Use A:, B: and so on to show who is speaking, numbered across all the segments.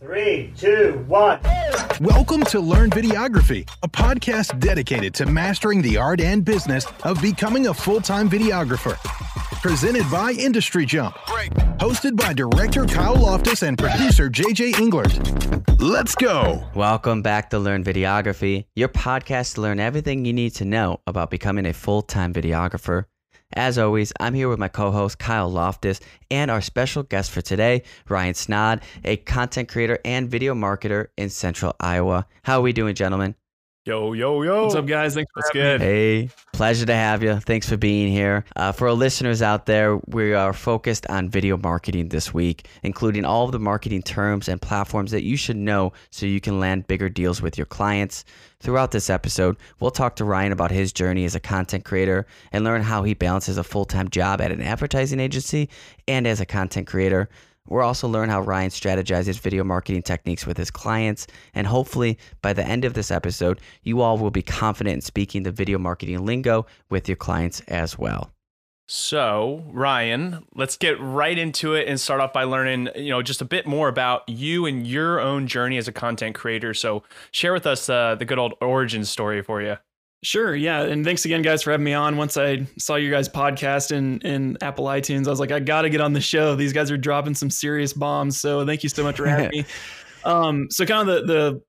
A: Three, two, one.
B: Welcome to Learn Videography, a podcast dedicated to mastering the art and business of becoming a full time videographer. Presented by Industry Jump. Hosted by director Kyle Loftus and producer JJ Englert. Let's go.
C: Welcome back to Learn Videography, your podcast to learn everything you need to know about becoming a full time videographer. As always, I'm here with my co host Kyle Loftus and our special guest for today, Ryan Snod, a content creator and video marketer in central Iowa. How are we doing, gentlemen?
D: Yo, yo, yo.
E: What's up, guys? Thanks for
D: What's
E: having
D: good?
E: me.
C: Hey, pleasure to have you. Thanks for being here. Uh, for our listeners out there, we are focused on video marketing this week, including all of the marketing terms and platforms that you should know so you can land bigger deals with your clients. Throughout this episode, we'll talk to Ryan about his journey as a content creator and learn how he balances a full time job at an advertising agency and as a content creator. We'll also learn how Ryan strategizes video marketing techniques with his clients. And hopefully, by the end of this episode, you all will be confident in speaking the video marketing lingo with your clients as well.
D: So, Ryan, let's get right into it and start off by learning, you know, just a bit more about you and your own journey as a content creator. So, share with us uh, the good old origin story for you.
E: Sure, yeah, and thanks again, guys, for having me on. Once I saw your guys' podcast in in Apple iTunes, I was like, I got to get on the show. These guys are dropping some serious bombs. So thank you so much for having me. Um, so kind of the the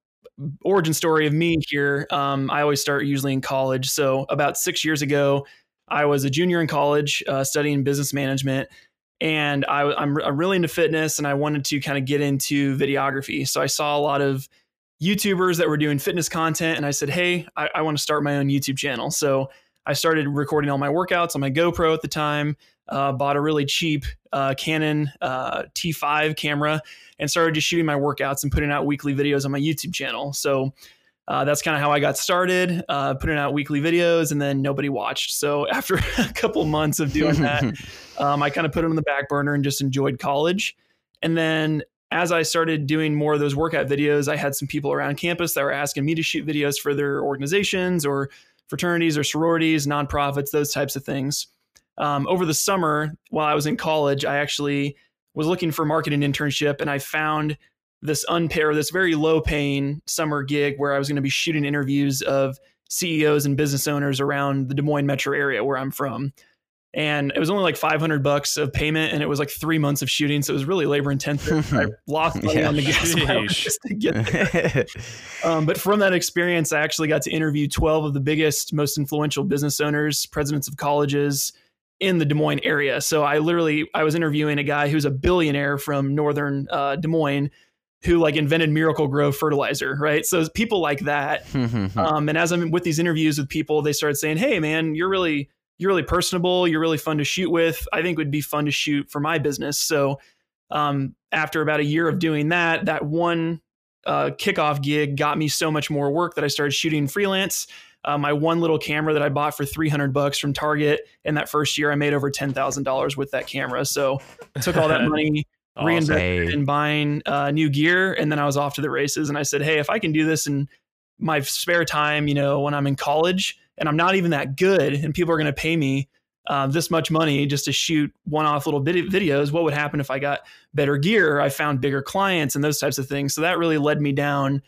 E: origin story of me here. Um, I always start usually in college. So about six years ago, I was a junior in college uh, studying business management. And I, I'm, I'm really into fitness and I wanted to kind of get into videography. So I saw a lot of YouTubers that were doing fitness content, and I said, Hey, I, I want to start my own YouTube channel. So I started recording all my workouts on my GoPro at the time, uh, bought a really cheap uh, Canon uh, T5 camera, and started just shooting my workouts and putting out weekly videos on my YouTube channel. So uh, that's kind of how I got started, uh, putting out weekly videos, and then nobody watched. So after a couple months of doing that, um, I kind of put it on the back burner and just enjoyed college. And then as I started doing more of those workout videos, I had some people around campus that were asking me to shoot videos for their organizations or fraternities or sororities, nonprofits, those types of things. Um, over the summer, while I was in college, I actually was looking for a marketing internship and I found this unpair, this very low paying summer gig where I was going to be shooting interviews of CEOs and business owners around the Des Moines metro area where I'm from and it was only like 500 bucks of payment and it was like three months of shooting so it was really labor intensive. I lost money
C: Yeah.
E: on the gas just to get there. um, but from that experience i actually got to interview 12 of the biggest most influential business owners presidents of colleges in the des moines area. So i literally i was interviewing a guy who's a billionaire from northern uh, des moines who like invented Miracle-Gro fertilizer right? So people like that. Um, and as I'm with these interviews with people, they started saying, "Hey, man, you're really you're really personable. You're really fun to shoot with. I think would be fun to shoot for my business." So, um, after about a year of doing that, that one uh, kickoff gig got me so much more work that I started shooting freelance. Uh, my one little camera that I bought for 300 bucks from Target, in that first year, I made over ten thousand dollars with that camera. So, I took all that money.
D: Awesome.
E: Reinvested in buying uh, new gear, and then I was off to the races. And I said, "Hey, if I can do this in my spare time, you know, when I'm in college and I'm not even that good, and people are going to pay me uh, this much money just to shoot one-off little vid- videos, what would happen if I got better gear? I found bigger clients and those types of things. So that really led me down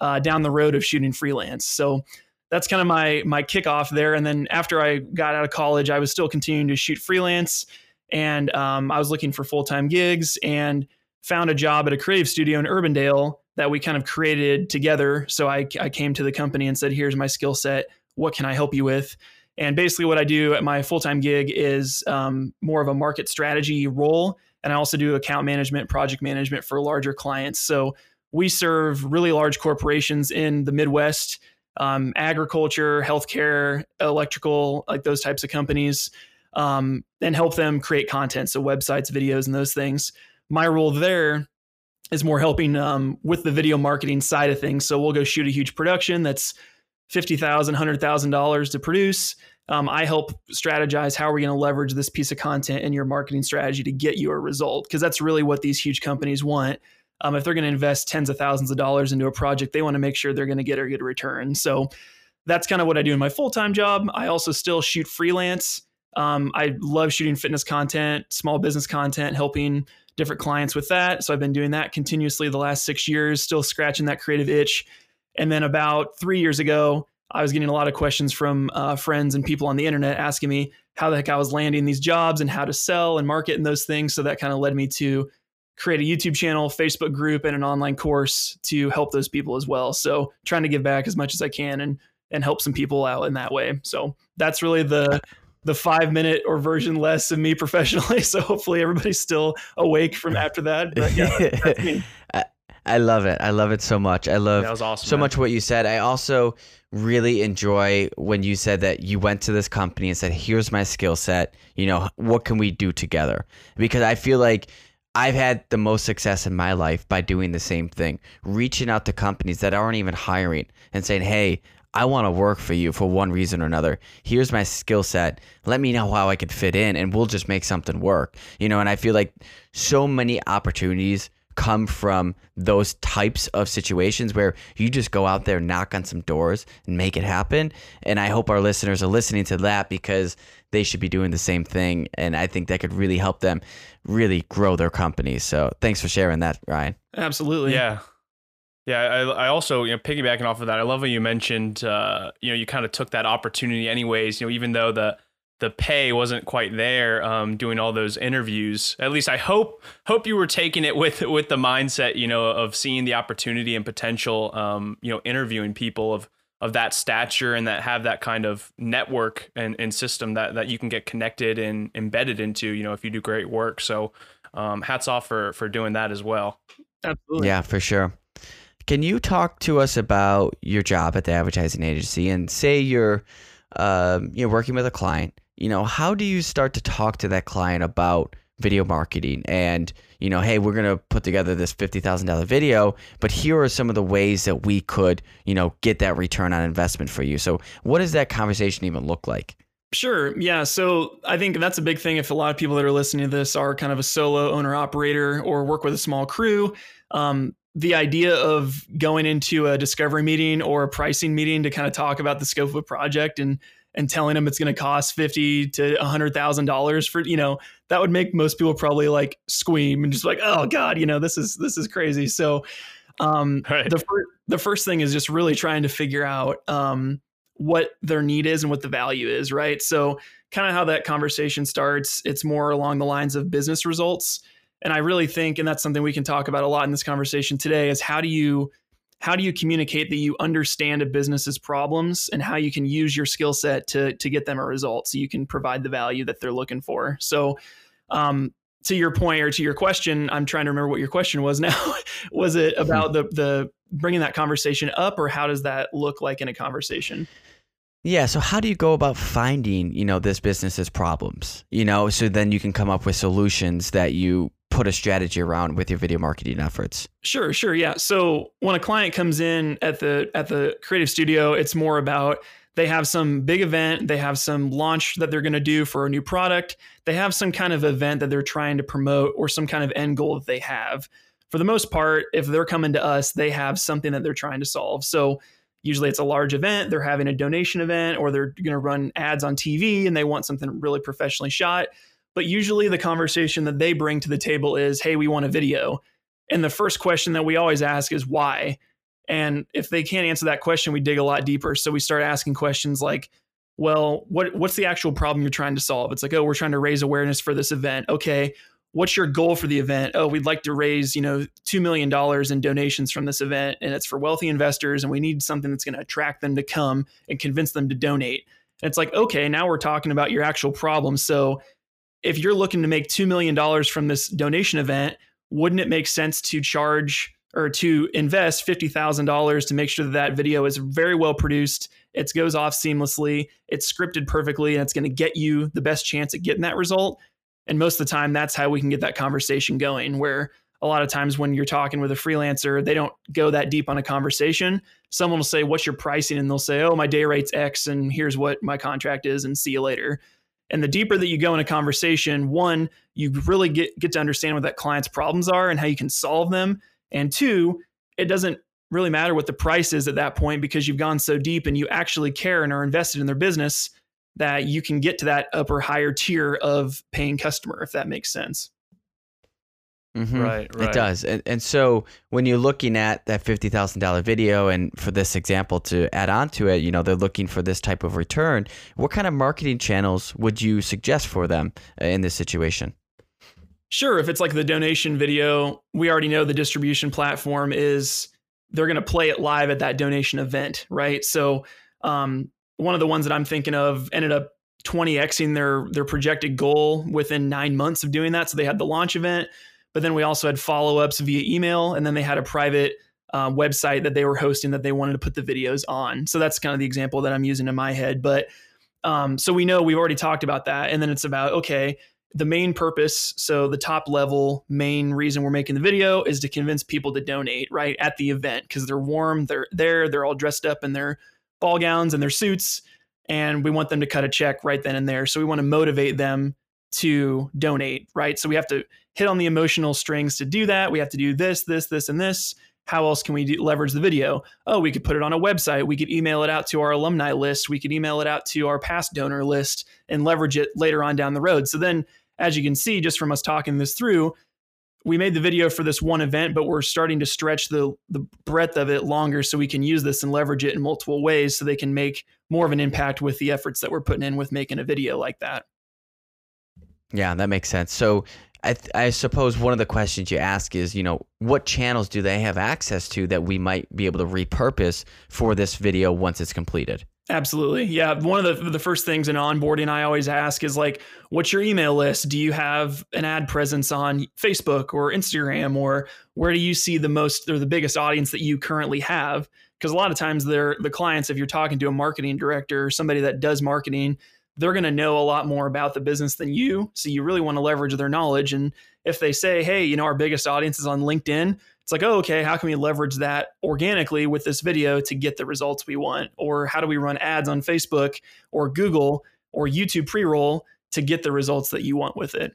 E: uh, down the road of shooting freelance. So that's kind of my my kickoff there. And then after I got out of college, I was still continuing to shoot freelance, and um, I was looking for full time gigs and found a job at a creative studio in Urbandale that we kind of created together. So I, I came to the company and said, here's my skill set. What can I help you with? And basically, what I do at my full time gig is um, more of a market strategy role. And I also do account management, project management for larger clients. So we serve really large corporations in the Midwest, um, agriculture, healthcare, electrical, like those types of companies, um, and help them create content. So websites, videos, and those things. My role there is more helping um, with the video marketing side of things. So we'll go shoot a huge production that's fifty thousand, hundred thousand dollars to produce. Um, I help strategize how are we going to leverage this piece of content in your marketing strategy to get you a result because that's really what these huge companies want. Um, if they're going to invest tens of thousands of dollars into a project, they want to make sure they're going to get a good return. So that's kind of what I do in my full time job. I also still shoot freelance. Um, I love shooting fitness content, small business content, helping different clients with that. So I've been doing that continuously the last six years, still scratching that creative itch. And then about three years ago, I was getting a lot of questions from uh, friends and people on the internet asking me how the heck I was landing these jobs and how to sell and market and those things. So that kind of led me to create a YouTube channel, Facebook group, and an online course to help those people as well. So trying to give back as much as I can and and help some people out in that way. So that's really the the five minute or version less of me professionally. So hopefully everybody's still awake from after that. But yeah,
C: I, love it. I love it so much. I love
D: That was awesome,
C: so
D: man.
C: much what you said. I also really enjoy when you said that you went to this company and said, "Here's my skill set. You know, what can we do together?" Because I feel like I've had the most success in my life by doing the same thing, reaching out to companies that aren't even hiring and saying, "Hey, I want to work for you for one reason or another. Here's my skill set. Let me know how I could fit in and we'll just make something work." You know, and I feel like so many opportunities come from those types of situations where you just go out there, knock on some doors, and make it happen. And I hope our listeners are listening to that because they should be doing the same thing. And I think that could really help them really grow their company. So thanks for sharing that, Ryan.
E: absolutely.
D: Yeah. Yeah, I, I also, you know, piggybacking off of that, I love how you mentioned, uh, you know, you kind of took that opportunity anyways, you know, even though the, the pay wasn't quite there, um, doing all those interviews. At least I hope, hope you were taking it with, with the mindset, you know, of seeing the opportunity and potential, um, you know, interviewing people of, of that stature and that have that kind of network and, and system that, that you can get connected and embedded into, you know, if you do great work. So, um, hats off for, for doing that as well.
E: Absolutely.
C: Yeah, for sure. Can you talk to us about your job at the advertising agency and say you're um, you're working with a client? You know, how do you start to talk to that client about video marketing and you know, hey, we're gonna put together this fifty thousand dollar video, but here are some of the ways that we could, you know, get that return on investment for you. So, what does that conversation even look like?
E: Sure. Yeah. So I think that's a big thing. If a lot of people that are listening to this are kind of a solo owner operator or work with a small crew, um, the idea of going into a discovery meeting or a pricing meeting to kind of talk about the scope of a project and and telling them it's going to cost fifty to a hundred thousand dollars for you know that would make most people probably like squeam and just like oh god you know this is this is crazy. So um,
D: Right.
E: the fir- the first thing is just really trying to figure out um, what their need is and what the value is, right? So kind of how that conversation starts, it's more along the lines of business results. And I really think, and that's something we can talk about a lot in this conversation today, is how do you how do you communicate that you understand a business's problems and how you can use your skill set to to get them a result so you can provide the value that they're looking for. So um, to your point or to your question, I'm trying to remember what your question was now. was it about the the bringing that conversation up or how does that look like in a conversation?
C: Yeah, so how do you go about finding, you know, this business's problems? You know, so then you can come up with solutions that you put a strategy around with your video marketing efforts.
E: Sure, sure, yeah. So when a client comes in at the at the creative studio, it's more about they have some big event, they have some launch that they're going to do for a new product, they have some kind of event that they're trying to promote or some kind of end goal that they have. For the most part, if they're coming to us, they have something that they're trying to solve. So usually it's a large event, they're having a donation event or they're going to run ads on TV and they want something really professionally shot. But usually the conversation that they bring to the table is, "Hey, we want a video." And the first question that we always ask is why? And if they can't answer that question, we dig a lot deeper. So we start asking questions like, well, what what's the actual problem you're trying to solve? It's like, oh, we're trying to raise awareness for this event. Okay, what's your goal for the event? Oh, we'd like to raise, you know, two million dollars in donations from this event, and it's for wealthy investors, and we need something that's going to attract them to come and convince them to donate. And it's like, okay, now we're talking about your actual problem. So if you're looking to make two million dollars from this donation event, wouldn't it make sense to charge or to invest $50,000 to make sure that that video is very well produced, it goes off seamlessly, it's scripted perfectly, and it's going to get you the best chance at getting that result? And most of the time, that's how we can get that conversation going. Where a lot of times when you're talking with a freelancer, they don't go that deep on a conversation. Someone will say, What's your pricing? And they'll say, Oh, my day rate's X, and here's what my contract is, and see you later. And the deeper that you go in a conversation, one, you really get, get to understand what that client's problems are and how you can solve them. And two, it doesn't really matter what the price is at that point because you've gone so deep and you actually care and are invested in their business that you can get to that upper higher tier of paying customer, if that makes sense.
C: Mhm.
D: Right, right.
C: It does. And, and so when you're looking at that $50,000 video, and for this example to add on to it, you know, they're looking for this type of return. What kind of marketing channels would you suggest for them uh, in this situation?
E: Sure, if it's like the donation video, we already know the distribution platform is they're going to play it live at that donation event, right? So, um, one of the ones that I'm thinking of ended up 20xing their their projected goal within nine months of doing that. So they had the launch event, but then we also had follow ups via email, and then they had a private uh, website that they were hosting that they wanted to put the videos on. So that's kind of the example that I'm using in my head. But um, so we know we've already talked about that, and then it's about okay, the main purpose. So the top level main reason we're making the video is to convince people to donate right at the event because they're warm, they're there, they're all dressed up in their ball gowns and their suits, and we want them to cut a check right then and there. So we want to motivate them to donate, right? So we have to hit on the emotional strings to do that. We have to do this, this, this, and this. How else can we do, leverage the video? Oh, we could put it on a website. We could email it out to our alumni list. We could email it out to our past donor list and leverage it later on down the road. So then, as you can see, just from us talking this through, we made the video for this one event, but we're starting to stretch the the breadth of it longer so we can use this and leverage it in multiple ways so they can make more of an impact with the efforts that we're putting in with making a video like that.
C: Yeah, that makes sense. So I, I suppose one of the questions you ask is, you know, what channels do they have access to that we might be able to repurpose for this video once it's completed?
E: Absolutely. Yeah. One of the, the first things in onboarding I always ask is like, what's your email list? Do you have an ad presence on Facebook or Instagram or where do you see the most or the biggest audience that you currently have? Because a lot of times they're the clients, if you're talking to a marketing director or somebody that does marketing, they're going to know a lot more about the business than you. So you really want to leverage their knowledge. And if they say, hey, you know, our biggest audience is on LinkedIn, it's like, oh, okay, how can we leverage that organically with this video to get the results we want? Or how do we run ads on Facebook or Google or YouTube pre roll to get the results that you want with it?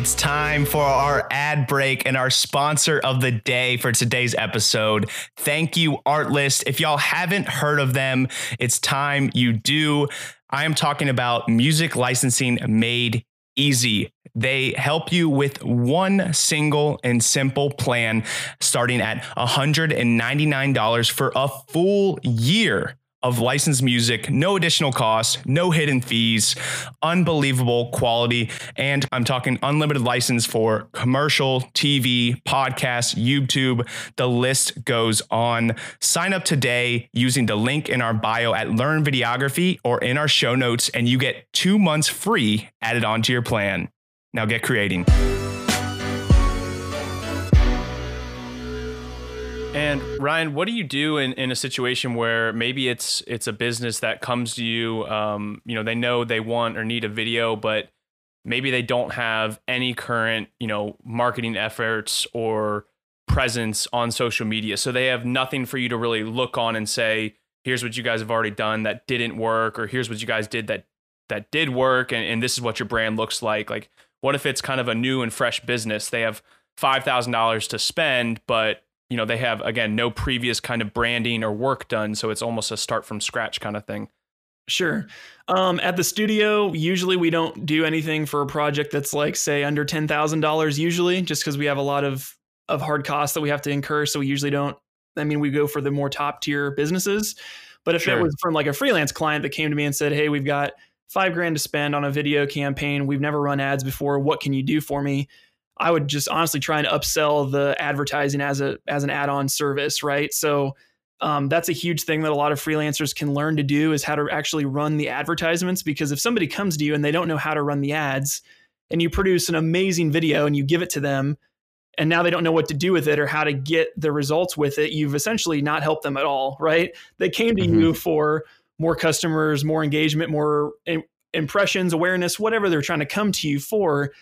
D: It's time for our ad break and our sponsor of the day for today's episode. Thank you, Artlist. If y'all haven't heard of them, it's time you do. I am talking about music licensing made easy. They help you with one single and simple plan starting at $199 for a full year of licensed music, no additional cost, no hidden fees, unbelievable quality. And I'm talking unlimited license for commercial, TV, podcast, YouTube. The list goes on. Sign up today using the link in our bio at Learn Videography or in our show notes, and you get two months free added onto your plan. Now get creating. And Ryan, what do you do in, in a situation where maybe it's it's a business that comes to you, um, you know, they know they want or need a video, but maybe they don't have any current, you know, marketing efforts or presence on social media. So they have nothing for you to really look on and say, here's what you guys have already done that didn't work, or here's what you guys did that that did work, and, and this is what your brand looks like. Like, what if it's kind of a new and fresh business? They have five thousand dollars to spend, but you know they have again no previous kind of branding or work done so it's almost a start from scratch kind of thing
E: Sure. Um, at the studio, usually we don't do anything for a project that's like, say, under ten thousand dollars. Usually, just because we have a lot of of hard costs that we have to incur, so we usually don't. I mean, we go for the more top tier businesses. But if
D: Sure.
E: it was from like a freelance client that came to me and said, "Hey, we've got five grand to spend on a video campaign. We've never run ads before. What can you do for me?" I would just honestly try and upsell the advertising as a as an add on service, right? So um, that's a huge thing that a lot of freelancers can learn to do is how to actually run the advertisements. Because if somebody comes to you and they don't know how to run the ads, and you produce an amazing video and you give it to them, and now they don't know what to do with it or how to get the results with it, you've essentially not helped them at all, right? They came to you for more customers, more engagement, more im- impressions, awareness, whatever they're trying to come to you for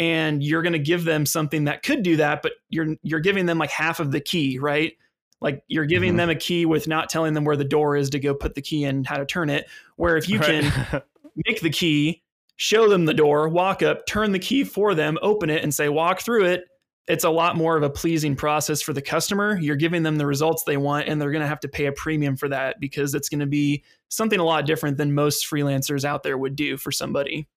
E: and you're going to give them something that could do that but you're you're giving them like half of the key right like you're giving
C: Mhm.
E: them a key with not telling them where the door is to go put the key in how to turn it where if you can make the key show them the door walk up turn the key for them open it and say walk through it it's a lot more of a pleasing process for the customer. You're giving them the results they want, and they're going to have to pay a premium for that because it's going to be something a lot different than most freelancers out there would do for somebody.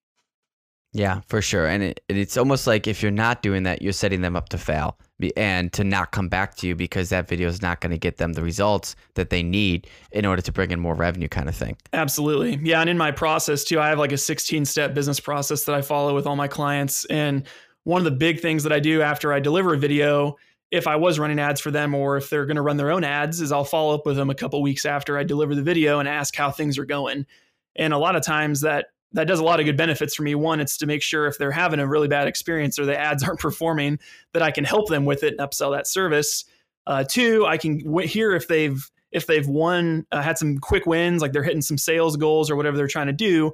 C: Yeah, for sure. And it, it's almost like if you're not doing that, you're setting them up to fail and to not come back to you because that video is not going to get them the results that they need in order to bring in more revenue, kind of thing.
E: Absolutely. Yeah. And in my process, too, I have like a 16 step business process that I follow with all my clients. And one of the big things that I do after I deliver a video, if I was running ads for them or if they're going to run their own ads, is I'll follow up with them a couple weeks after I deliver the video and ask how things are going. And a lot of times that that does a lot of good benefits for me. One, it's to make sure if they're having a really bad experience or the ads aren't performing, that I can help them with it and upsell that service. Uh, two, I can w- hear if they've if they've won, uh, had some quick wins, like they're hitting some sales goals or whatever they're trying to do.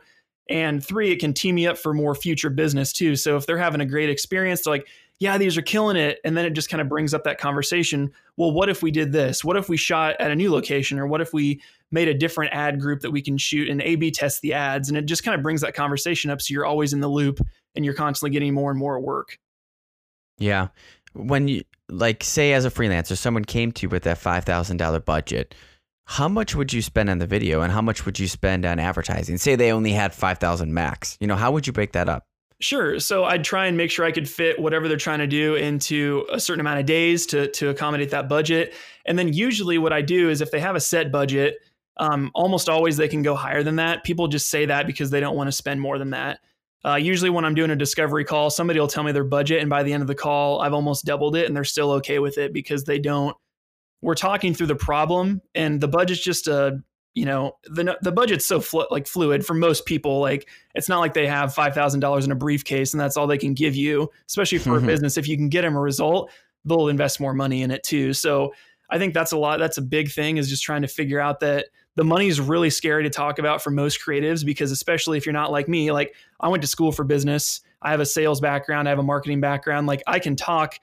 E: And three, it can tee me up for more future business too. So if they're having a great experience, they're like, yeah, these are killing it. And then it just kind of brings up that conversation. Well, what if we did this? What if we shot at a new location? Or what if we made a different ad group that we can shoot and A B test the ads? And it just kind of brings that conversation up. So you're always in the loop and you're constantly getting more and more work.
C: Yeah. When you, like, say as a freelancer, someone came to you with that $5,000 budget, how much would you spend on the video and how much would you spend on advertising? Say they only had 5,000 max. You know, how would you break that up?
E: Sure. So I'd try and make sure I could fit whatever they're trying to do into a certain amount of days to to accommodate that budget. And then usually what I do is if they have a set budget, um, almost always they can go higher than that. People just say that because they don't want to spend more than that. Uh, usually when I'm doing a discovery call, somebody will tell me their budget, and by the end of the call, I've almost doubled it, and they're still okay with it because they don't. We're talking through the problem, and the budget's just a you know the the budget's so flu- like fluid for most people like it's not like they have $5000 in a briefcase and that's all they can give you especially for mm-hmm. a business if you can get them a result they'll invest more money in it too so i think that's a lot that's a big thing is just trying to figure out that the money is really scary to talk about for most creatives because especially if you're not like me like i went to school for business. I have a sales background. I have a marketing background. Like i can talk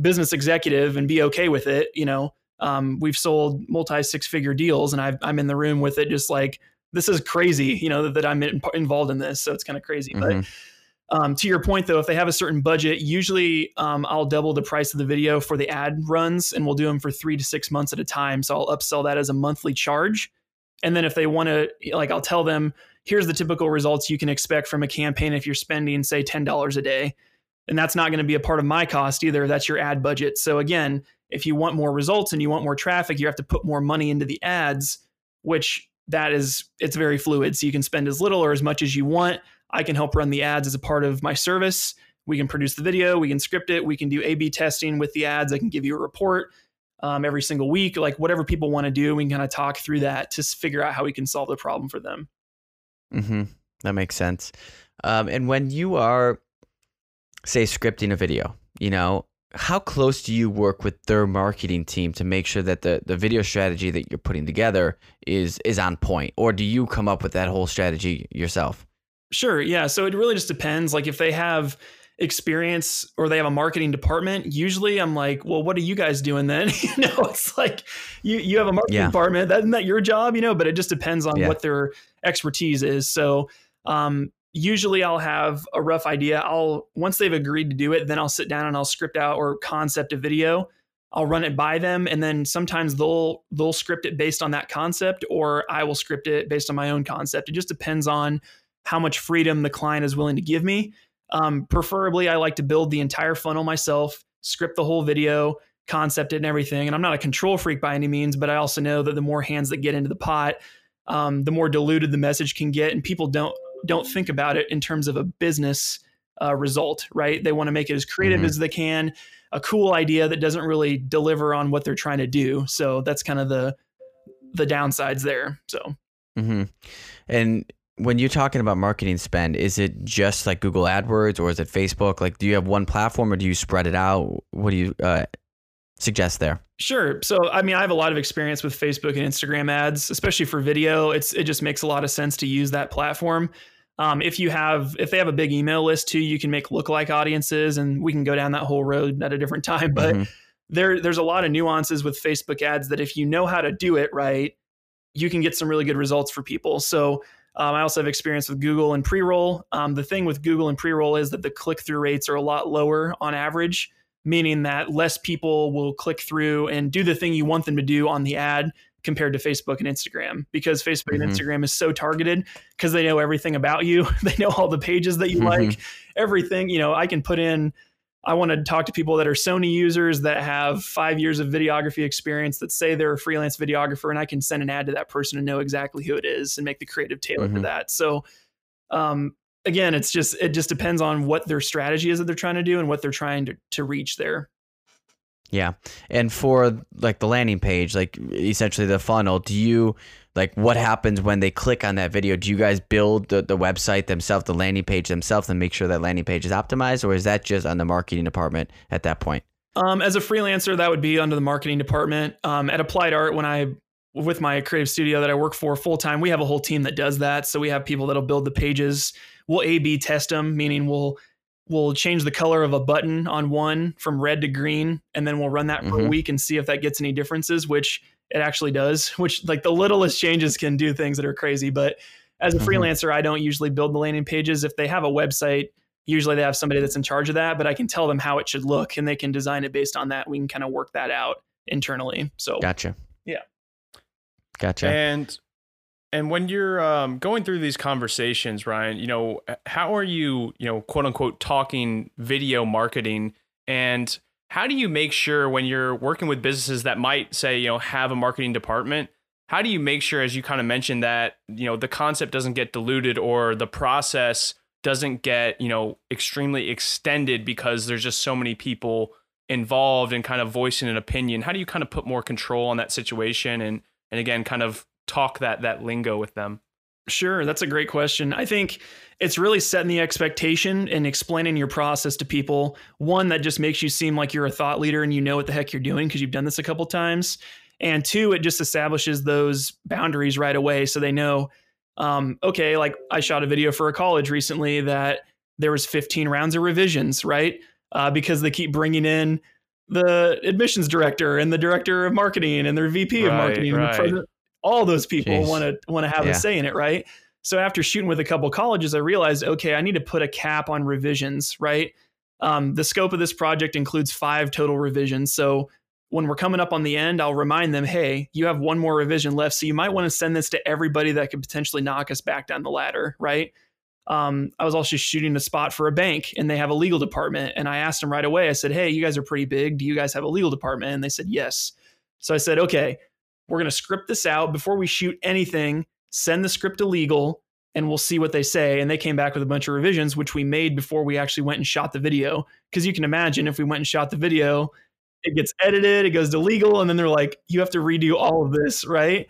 E: business executive and be okay with it you know? Um, we've sold multi six figure deals and i am in the room with it just like this is crazy you know that, that i'm in, involved in this. So it's kind of crazy mm-hmm. but um, to your point though if they have a certain budget usually um, i'll double the price of the video for the ad runs and we'll do them for three to six months at a time. So i'll upsell that as a monthly charge and then if they want to like i'll tell them here's the typical results you can expect from a campaign if you're spending say $10 a day and that's not going to be a part of my cost either that's your ad budget so again if you want more results and you want more traffic, you have to put more money into the ads, which that is it's very fluid. So you can spend as little or as much as you want. I can help run the ads as a part of my service. We can produce the video, we can script it, we can do A/B testing with the ads. I can give you a report um, every single week, like whatever people want to do. We can kind of talk through that to figure out how we can solve the problem for them.
C: Mm-hmm. That makes sense. Um, and when you are, say, scripting a video, you know, how close do you work with their marketing team to make sure that the, the video strategy that you're putting together is is on point or do you come up with that whole strategy yourself
E: sure yeah so it really just depends like if they have experience or they have a marketing department usually i'm like well what are you guys doing then you know it's like you you have a marketing yeah. department that, isn't that your job you know but it just depends on yeah. what their expertise is so um, usually I'll have a rough idea. I'll once they've agreed to do it, then I'll sit down and I'll script out or concept a video. I'll run it by them and then sometimes they'll they'll script it based on that concept or I will script it based on my own concept. It just depends on how much freedom the client is willing to give me. Um, preferably, I like to build the entire funnel myself, script the whole video, concept it, and everything. And I'm not a control freak by any means, but I also know that the more hands that get into the pot, um, the more diluted the message can get, and people don't don't think about it in terms of a business uh, result, right? They want to make it as creative mm-hmm. as they can, a cool idea that doesn't really deliver on what they're trying to do. So that's kind of the the downsides there. So,
C: mm-hmm. and when you're talking about marketing spend, is it just like Google AdWords or is it Facebook? Like, do you have one platform or do you spread it out? What do you uh, suggest there?
E: Sure. So, I mean, I have a lot of experience with Facebook and Instagram ads, especially for video. It's it just makes a lot of sense to use that platform. Um, if you have if they have a big email list too, you can make lookalike audiences, and we can go down that whole road at a different time. But mm-hmm. there there's a lot of nuances with Facebook ads that if you know how to do it right, you can get some really good results for people. So. Um, I also have experience with Google and pre roll. Um, the thing with Google and pre roll is that the click through rates are a lot lower on average meaning that less people will click through and do the thing you want them to do on the ad compared to Facebook and Instagram because Facebook mm-hmm. and Instagram is so targeted because they know everything about you. they know all the pages that you mm-hmm. like, everything. You know, I can put in I want to talk to people that are Sony users that have five years of videography experience that say they're a freelance videographer, and I can send an ad to that person and know exactly who it is and make the creative tailor mm-hmm. for that. So, um, again, it's just it just depends on what their strategy is that they're trying to do and what they're trying to to reach there.
C: Yeah, and for like the landing page, like essentially the funnel, do you like what happens when they click on that video? Do you guys build the, the website themselves the landing page themselves and make sure that landing page is optimized or is that just on the marketing department at that point?
E: Um, as a freelancer that would be under the marketing department. Um, at applied art when i with my creative studio that i work for full time we have a whole team that does that. So we have people that'll build the pages. We'll a b test them meaning we'll we'll change the color of a button on one from red to green and then we'll run that for mm-hmm. a week and see if that gets any differences which it actually does, which like the littlest changes can do things that are crazy. But as a mm-hmm. freelancer, I don't usually build the landing pages. If they have a website, usually they have somebody that's in charge of that, but I can tell them how it should look and they can design it based on that. We can kind of work that out internally. So
C: gotcha.
E: Yeah.
C: Gotcha.
D: And and when you're um, going through these conversations, Ryan, you know, how are you, you know, quote unquote, talking video marketing and how do you make sure when you're working with businesses that might say you know have a marketing department how do you make sure as you kind of mentioned that you know the concept doesn't get diluted or the process doesn't get you know extremely extended because there's just so many people involved and kind of voicing an opinion? How do you kind of put more control on that situation and and again kind of talk that that lingo with them
E: Sure, that's a great question. I think it's really setting the expectation and explaining your process to people. One that just makes you seem like you're a thought leader and you know what the heck you're doing because you've done this a couple times. And two, it just establishes those boundaries right away so they know um, okay, like I shot a video for a college recently that there was 15 rounds of revisions, right? Uh, because they keep bringing in the admissions director and the director of marketing and their VP right, of marketing right. and the president all those people want to want to have yeah. a say in it, right? So after shooting with a couple colleges, I realized, okay, I need to put a cap on revisions, right? Um, the scope of this project includes five total revisions. So when we're coming up on the end, I'll remind them, hey, you have one more revision left. So you might want to send this to everybody that could potentially knock us back down the ladder, right? Um, I was also shooting a spot for a bank and they have a legal department. And I asked them right away, I said, hey, you guys are pretty big. Do you guys have a legal department? And they said, yes. So I said, okay, we're going to script this out before we shoot anything, send the script to legal, and we'll see what they say. And they came back with a bunch of revisions, which we made before we actually went and shot the video. Because you can imagine if we went and shot the video, it gets edited, it goes to legal, and then they're like, you have to redo all of this, right?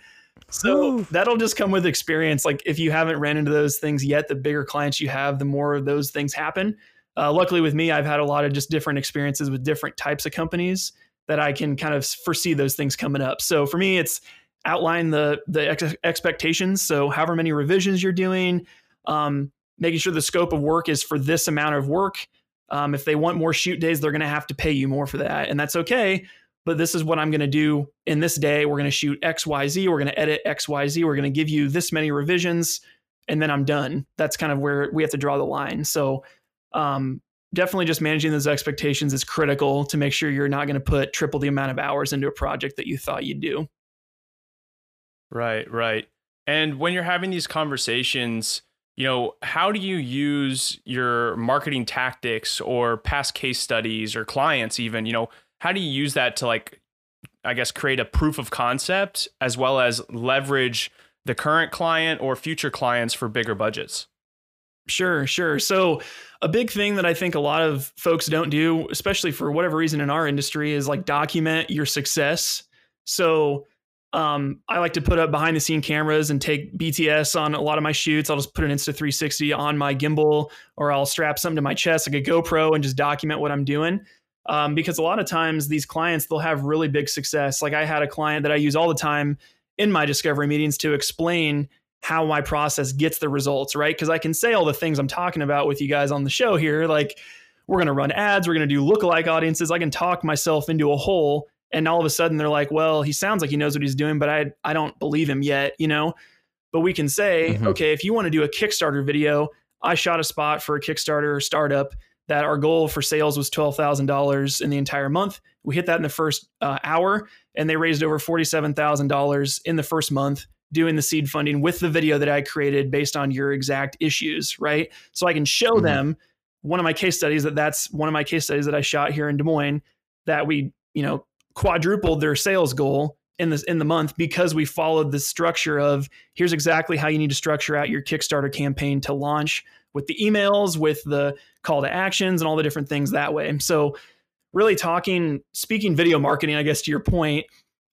E: So Ooh. that'll just come with experience. Like if you haven't ran into those things yet, the bigger clients you have, the more of those things happen. Uh, luckily with me, I've had a lot of just different experiences with different types of companies that I can kind of foresee those things coming up. So for me, it's outline the the ex- expectations. So however many revisions you're doing, um, making sure the scope of work is for this amount of work. Um, if they want more shoot days, they're going to have to pay you more for that, and that's okay. But this is what I'm going to do in this day. We're going to shoot X, Y, Z. We're going to edit X, Y, Z. We're going to give you this many revisions, and then I'm done. That's kind of where we have to draw the line. So um, definitely just managing those expectations is critical to make sure you're not going to put triple the amount of hours into a project that you thought you'd do.
D: Right, right. And when you're having these conversations, you know, how do you use your marketing tactics or past case studies or clients even, you know, how do you use that to like I guess create a proof of concept as well as leverage the current client or future clients for bigger budgets?
E: Sure, sure. So, a big thing that I think a lot of folks don't do, especially for whatever reason in our industry, is like document your success. So, um, I like to put up behind the scene cameras and take BTS on a lot of my shoots. I'll just put an Insta360 on my gimbal, or I'll strap something to my chest like a GoPro and just document what I'm doing. Um, because a lot of times these clients they'll have really big success. Like I had a client that I use all the time in my discovery meetings to explain how my process gets the results, right? Because I can say all the things I'm talking about with you guys on the show here. Like, we're going to run ads, we're going to do lookalike audiences. I can talk myself into a hole. And all of a sudden, they're like, well, he sounds like he knows what he's doing, but I, I don't believe him yet, you know? But we can say, mm-hmm. okay, if you want to do a Kickstarter video, I shot a spot for a Kickstarter startup that our goal for sales was $12,000 in the entire month. We hit that in the first uh, hour, and they raised over $47,000 in the first month doing the seed funding with the video that I created based on your exact issues, right? So I can show mm-hmm. them one of my case studies that that's one of my case studies that I shot here in Des Moines that we, you know, quadrupled their sales goal in this in the month because we followed the structure of here's exactly how you need to structure out your Kickstarter campaign to launch with the emails, with the call to actions and all the different things that way. So really talking speaking video marketing, I guess to your point,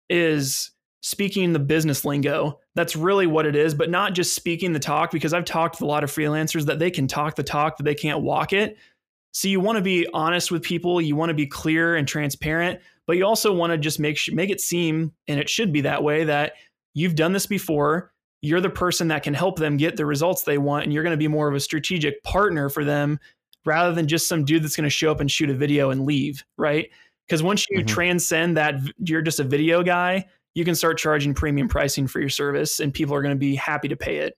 E: is speaking the business lingo. That's really what it is, but not just speaking the talk because I've talked with a lot of freelancers that they can talk the talk, but they can't walk it. So you want to be honest with people, you want to be clear and transparent, but you also want to just make make it seem and it should be that way that you've done this before, you're the person that can help them get the results they want and you're going to be more of a strategic partner for them rather than just some dude that's going to show up and shoot a video and leave, right? Because once you mm-hmm. transcend that you're just a video guy, you can start charging premium pricing for your service and people are going to be happy to pay it.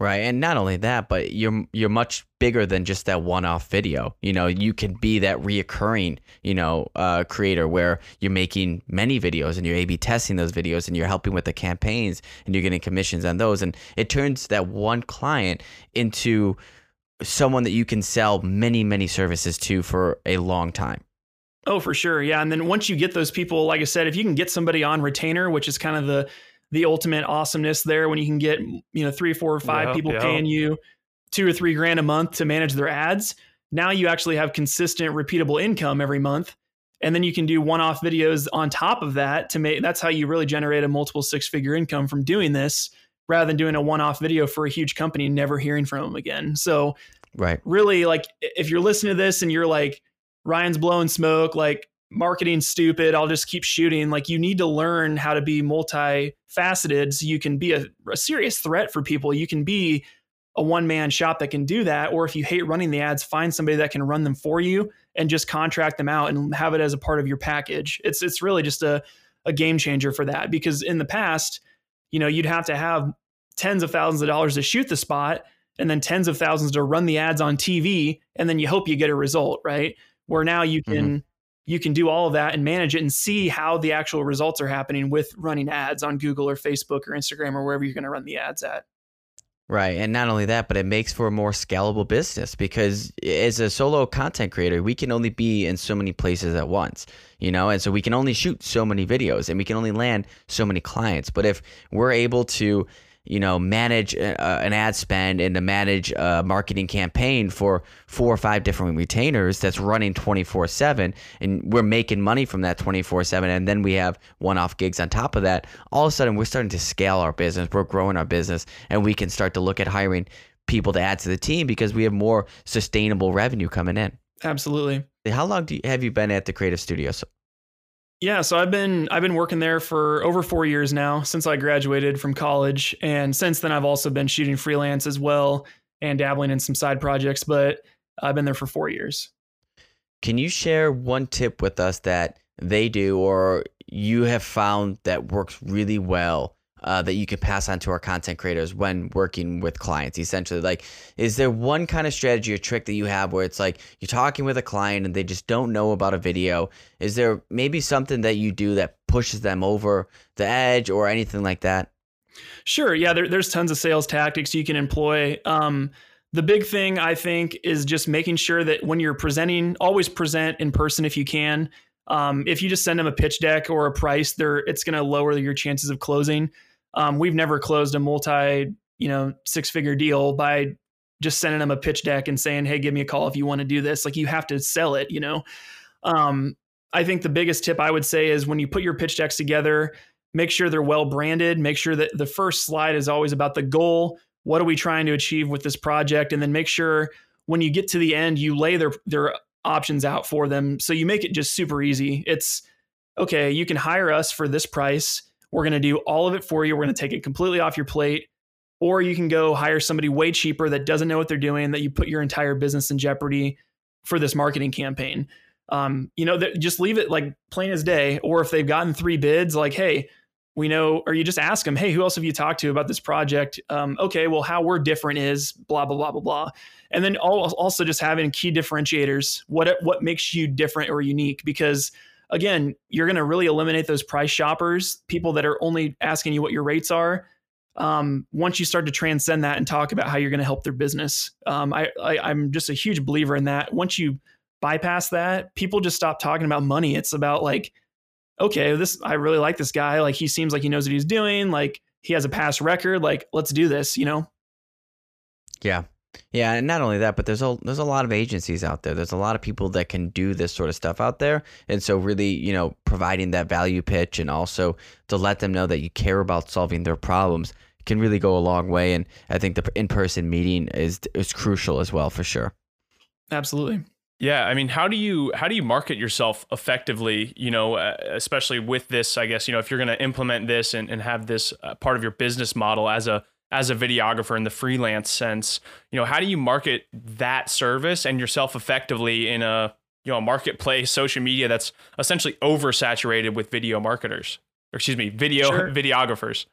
C: Right. And not only that, but you're you're much bigger than just that one-off video. You know, you can be that reoccurring, you know, uh, creator where you're making many videos and you're A/B testing those videos and you're helping with the campaigns and you're getting commissions on those, and it turns that one client into someone that you can sell many many services to for a long time.
E: Oh, for sure. Yeah. And then once you get those people, like I said, if you can get somebody on retainer, which is kind of the the ultimate awesomeness there when you can get, you know, three, four, or five people paying you two or three grand a month to manage their ads. Now you actually have consistent, repeatable income every month. And then you can do one off videos on top of that to make that's how you really generate a multiple six figure income from doing this rather than doing a one off video for a huge company and never hearing from them again. So,
C: right.
E: Really, like if you're listening to this and you're like, Ryan's blowing smoke, like marketing stupid, I'll just keep shooting. Like you need to learn how to be multifaceted so you can be a, a serious threat for people. You can be a one man shop that can do that. Or if you hate running the ads, find somebody that can run them for you and just contract them out and have it as a part of your package. It's it's really just a, a game changer for that because in the past, you know, you'd have to have tens of thousands of dollars to shoot the spot and then tens of thousands to run the ads on TV and then you hope you get a result, right? Where now you can mm-hmm. you can do all of that and manage it and see how the actual results are happening with running ads on Google or Facebook or Instagram or wherever you're going to run the ads at.
C: Right. And not only that, but it makes for a more scalable business because as a solo content creator, we can only be in so many places at once, you know? And so we can only shoot so many videos and we can only land so many clients. But if we're able to you know, manage a, uh, an ad spend and to manage a marketing campaign for four or five different retainers that's running 24 7 and we're making money from that 24 7 and then we have one-off gigs on top of that. All of a sudden we're starting to scale our business. We're growing our business. And we can start to look at hiring people to add to the team because we have more sustainable revenue coming in.
E: Absolutely.
C: How long do you, have you been at the creative studio
E: yeah, so I've been I've been working there for over 4 years now since I graduated from college and since then I've also been shooting freelance as well and dabbling in some side projects, but I've been there for 4 years.
C: Can you share one tip with us that they do or you have found that works really well uh, that you can pass on to our content creators when working with clients essentially. Like is there one kind of strategy or trick that you have where it's like you're talking with a client and they just don't know about a video? Is there maybe something that you do that pushes them over the edge or anything like that?
E: Sure. Yeah there, there's tons of sales tactics you can employ. Um, the big thing i think is just making sure that when you're presenting always present in person if you can. Um, if you just send them a pitch deck or a price, there it's going to lower your chances of closing. Um, we've never closed a multi, you know, six figure deal by just sending them a pitch deck and saying, "Hey, give me a call if you want to do this." Like you have to sell it, you know. Um, I think the biggest tip I would say is when you put your pitch decks together, make sure they're well branded. Make sure that the first slide is always about the goal. What are we trying to achieve with this project? And then make sure when you get to the end, you lay their their options out for them. So you make it just super easy. It's okay, you can hire us for this price we're going to do all of it for you. We're going to take it completely off your plate. Or you can go hire somebody way cheaper that doesn't know what they're doing, that you put your entire business in jeopardy for this marketing campaign. Um, you know, just leave it like plain as day. Or if they've gotten three bids, like, hey, we know, or you just ask them, hey, who else have you talked to about this project? Um, okay, well, how we're different is blah blah blah blah blah, and then also just having key differentiators. What what makes you different or unique? Because again, you're going to really eliminate those price shoppers, people that are only asking you what your rates are. Um, once you start to transcend that and talk about how you're going to help their business, um, I, I I'm just a huge believer in that. Once you bypass that, people just stop talking about money. It's about like okay, this I really like this guy. Like he seems like he knows what he's doing. Like he has a past record. Like let's do this. You know.
C: Yeah. Yeah, and not only that, but there's a there's a lot of agencies out there. There's a lot of people that can do this sort of stuff out there, and so really, you know, providing that value pitch and also to let them know that you care about solving their problems can really go a long way. And I think the in person meeting is is crucial as well for sure.
E: Absolutely.
D: Yeah, I mean, how do you how do you market yourself effectively? You know, uh, especially with this, I guess you know if you're going to implement this and, and have this uh, part of your business model as a as a videographer in the freelance sense. You know, how do you market that service and yourself effectively in a you know a marketplace, social media that's essentially oversaturated with video marketers, or excuse me, video sure. videographers.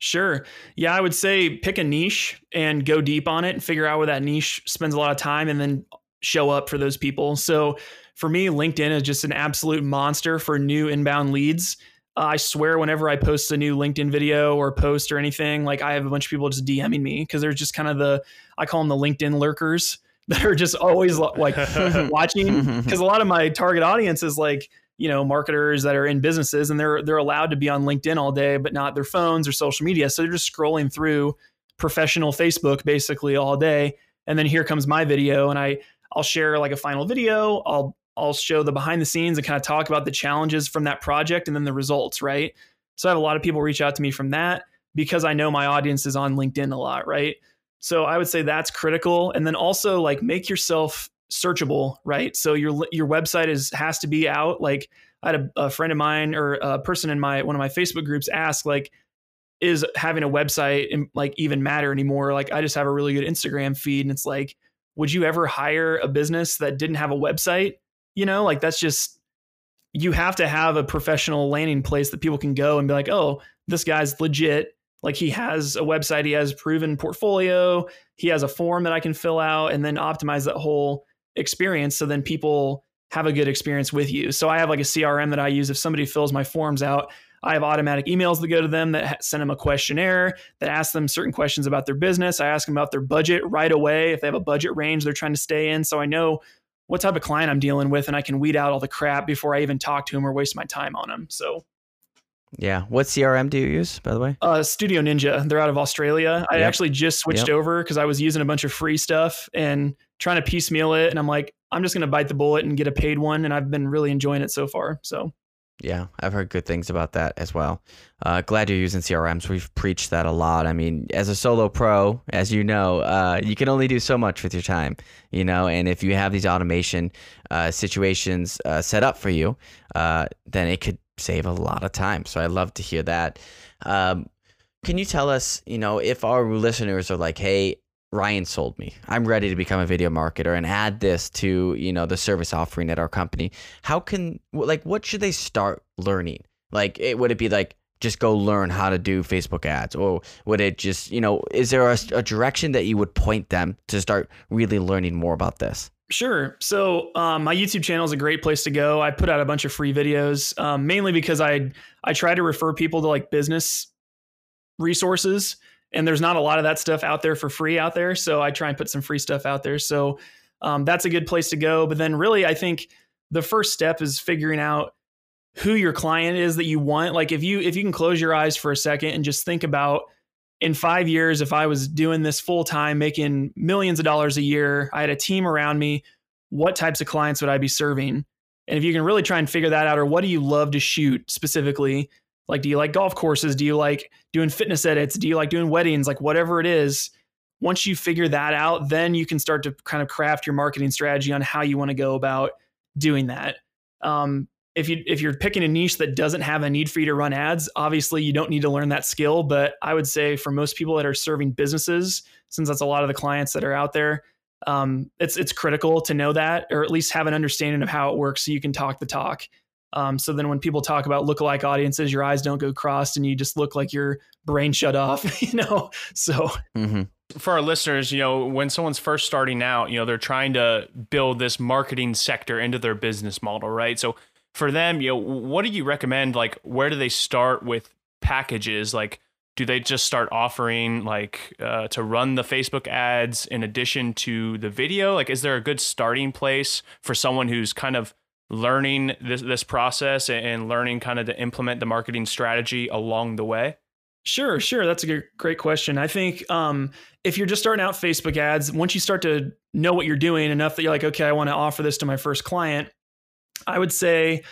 E: Sure. Yeah, I would say pick a niche and go deep on it and figure out where that niche spends a lot of time and then show up for those people. So for me, LinkedIn is just an absolute monster for new inbound leads. Uh, I swear, whenever I post a new LinkedIn video or post or anything, like I have a bunch of people just DMing me because they're just kind of the, I call them the LinkedIn lurkers that are just always like watching. Because a lot of my target audience is like, you know, marketers that are in businesses and they're they're allowed to be on LinkedIn all day, but not their phones or social media. So they're just scrolling through professional Facebook basically all day. And then here comes my video, and I I'll share like a final video. I'll I'll show the behind the scenes and kind of talk about the challenges from that project and then the results, right? So I have a lot of people reach out to me from that because I know my audience is on LinkedIn a lot, right? So I would say that's critical and then also like make yourself searchable, right? So your your website is has to be out like I had a, a friend of mine or a person in my one of my Facebook groups ask like is having a website like even matter anymore? Like I just have a really good Instagram feed and it's like would you ever hire a business that didn't have a website? You know, like that's just you have to have a professional landing place that people can go and be like, "Oh, this guy's legit. Like he has a website, he has proven portfolio, he has a form that I can fill out and then optimize that whole experience so then people have a good experience with you. So I have like a CRM that I use if somebody fills my forms out, I have automatic emails that go to them that send them a questionnaire that ask them certain questions about their business. I ask them about their budget right away if they have a budget range they're trying to stay in. So I know what type of client I'm dealing with and I can weed out all the crap before I even talk to him or waste my time on him. So
C: yeah. What CRM do you use, by the way?
E: Uh, Studio Ninja. They're out of Australia. I actually just switched yep. over because I was using a bunch of free stuff and trying to piecemeal it. And I'm like, I'm just going to bite the bullet and get a paid one. And I've been really enjoying it so far. So
C: yeah, I've heard good things about that as well. Uh, glad you're using CRMs. We've preached that a lot. I mean, as a solo pro, as you know, uh, you can only do so much with your time, you know, and if you have these automation uh, situations uh, set up for you, uh, then it could save a lot of time. So I love to hear that. Um, can you tell us, you know, if our listeners are like, hey, Ryan sold me. I'm ready to become a video marketer and add this to, you know, the service offering at our company. How can like what should they start learning? Like it would it be like just go learn how to do Facebook ads or would it just, you know, is there a, a direction that you would point them to start really learning more about this?
E: Sure. So um, my YouTube channel is a great place to go. I put out a bunch of free videos, um, mainly because I I try to refer people to like business resources and there's not a lot of that stuff out there for free out there. So I try and put some free stuff out there. So um, that's a good place to go. But then really, I think the first step is figuring out who your client is that you want. Like if you if you can close your eyes for a second and just think about in five years, if I was doing this full time, making millions of dollars a year, I had a team around me, what types of clients would I be serving? And if you can really try and figure that out, or what do you love to shoot specifically? Like, do you like golf courses? Do you like doing fitness edits? Do you like doing weddings? Like, whatever it is, once you figure that out, then you can start to kind of craft your marketing strategy on how you want to go about doing that. Um, if you if you're picking a niche that doesn't have a need for you to run ads, obviously you don't need to learn that skill. But I would say for most people that are serving businesses, since that's a lot of the clients that are out there, um, it's it's critical to know that, or at least have an understanding of how it works, so you can talk the talk. Um, so then when people talk about lookalike audiences, your eyes don't go crossed and you just look like your brain shut off, you know? So
C: Mm-hmm.
D: For our listeners, you know, when someone's first starting out, you know, they're trying to build this marketing sector into their business model, right? So for them, you know, what do you recommend? Like, where do they start with packages? Like, do they just start offering like uh, to run the Facebook ads in addition to the video? Like, is there a good starting place for someone who's kind of learning this this process and learning kind of to implement the marketing strategy along the way?
E: Sure, sure. That's a great question. I think um, if you're just starting out Facebook ads, once you start to know what you're doing enough that you're like, okay, I want to offer this to my first client, I would say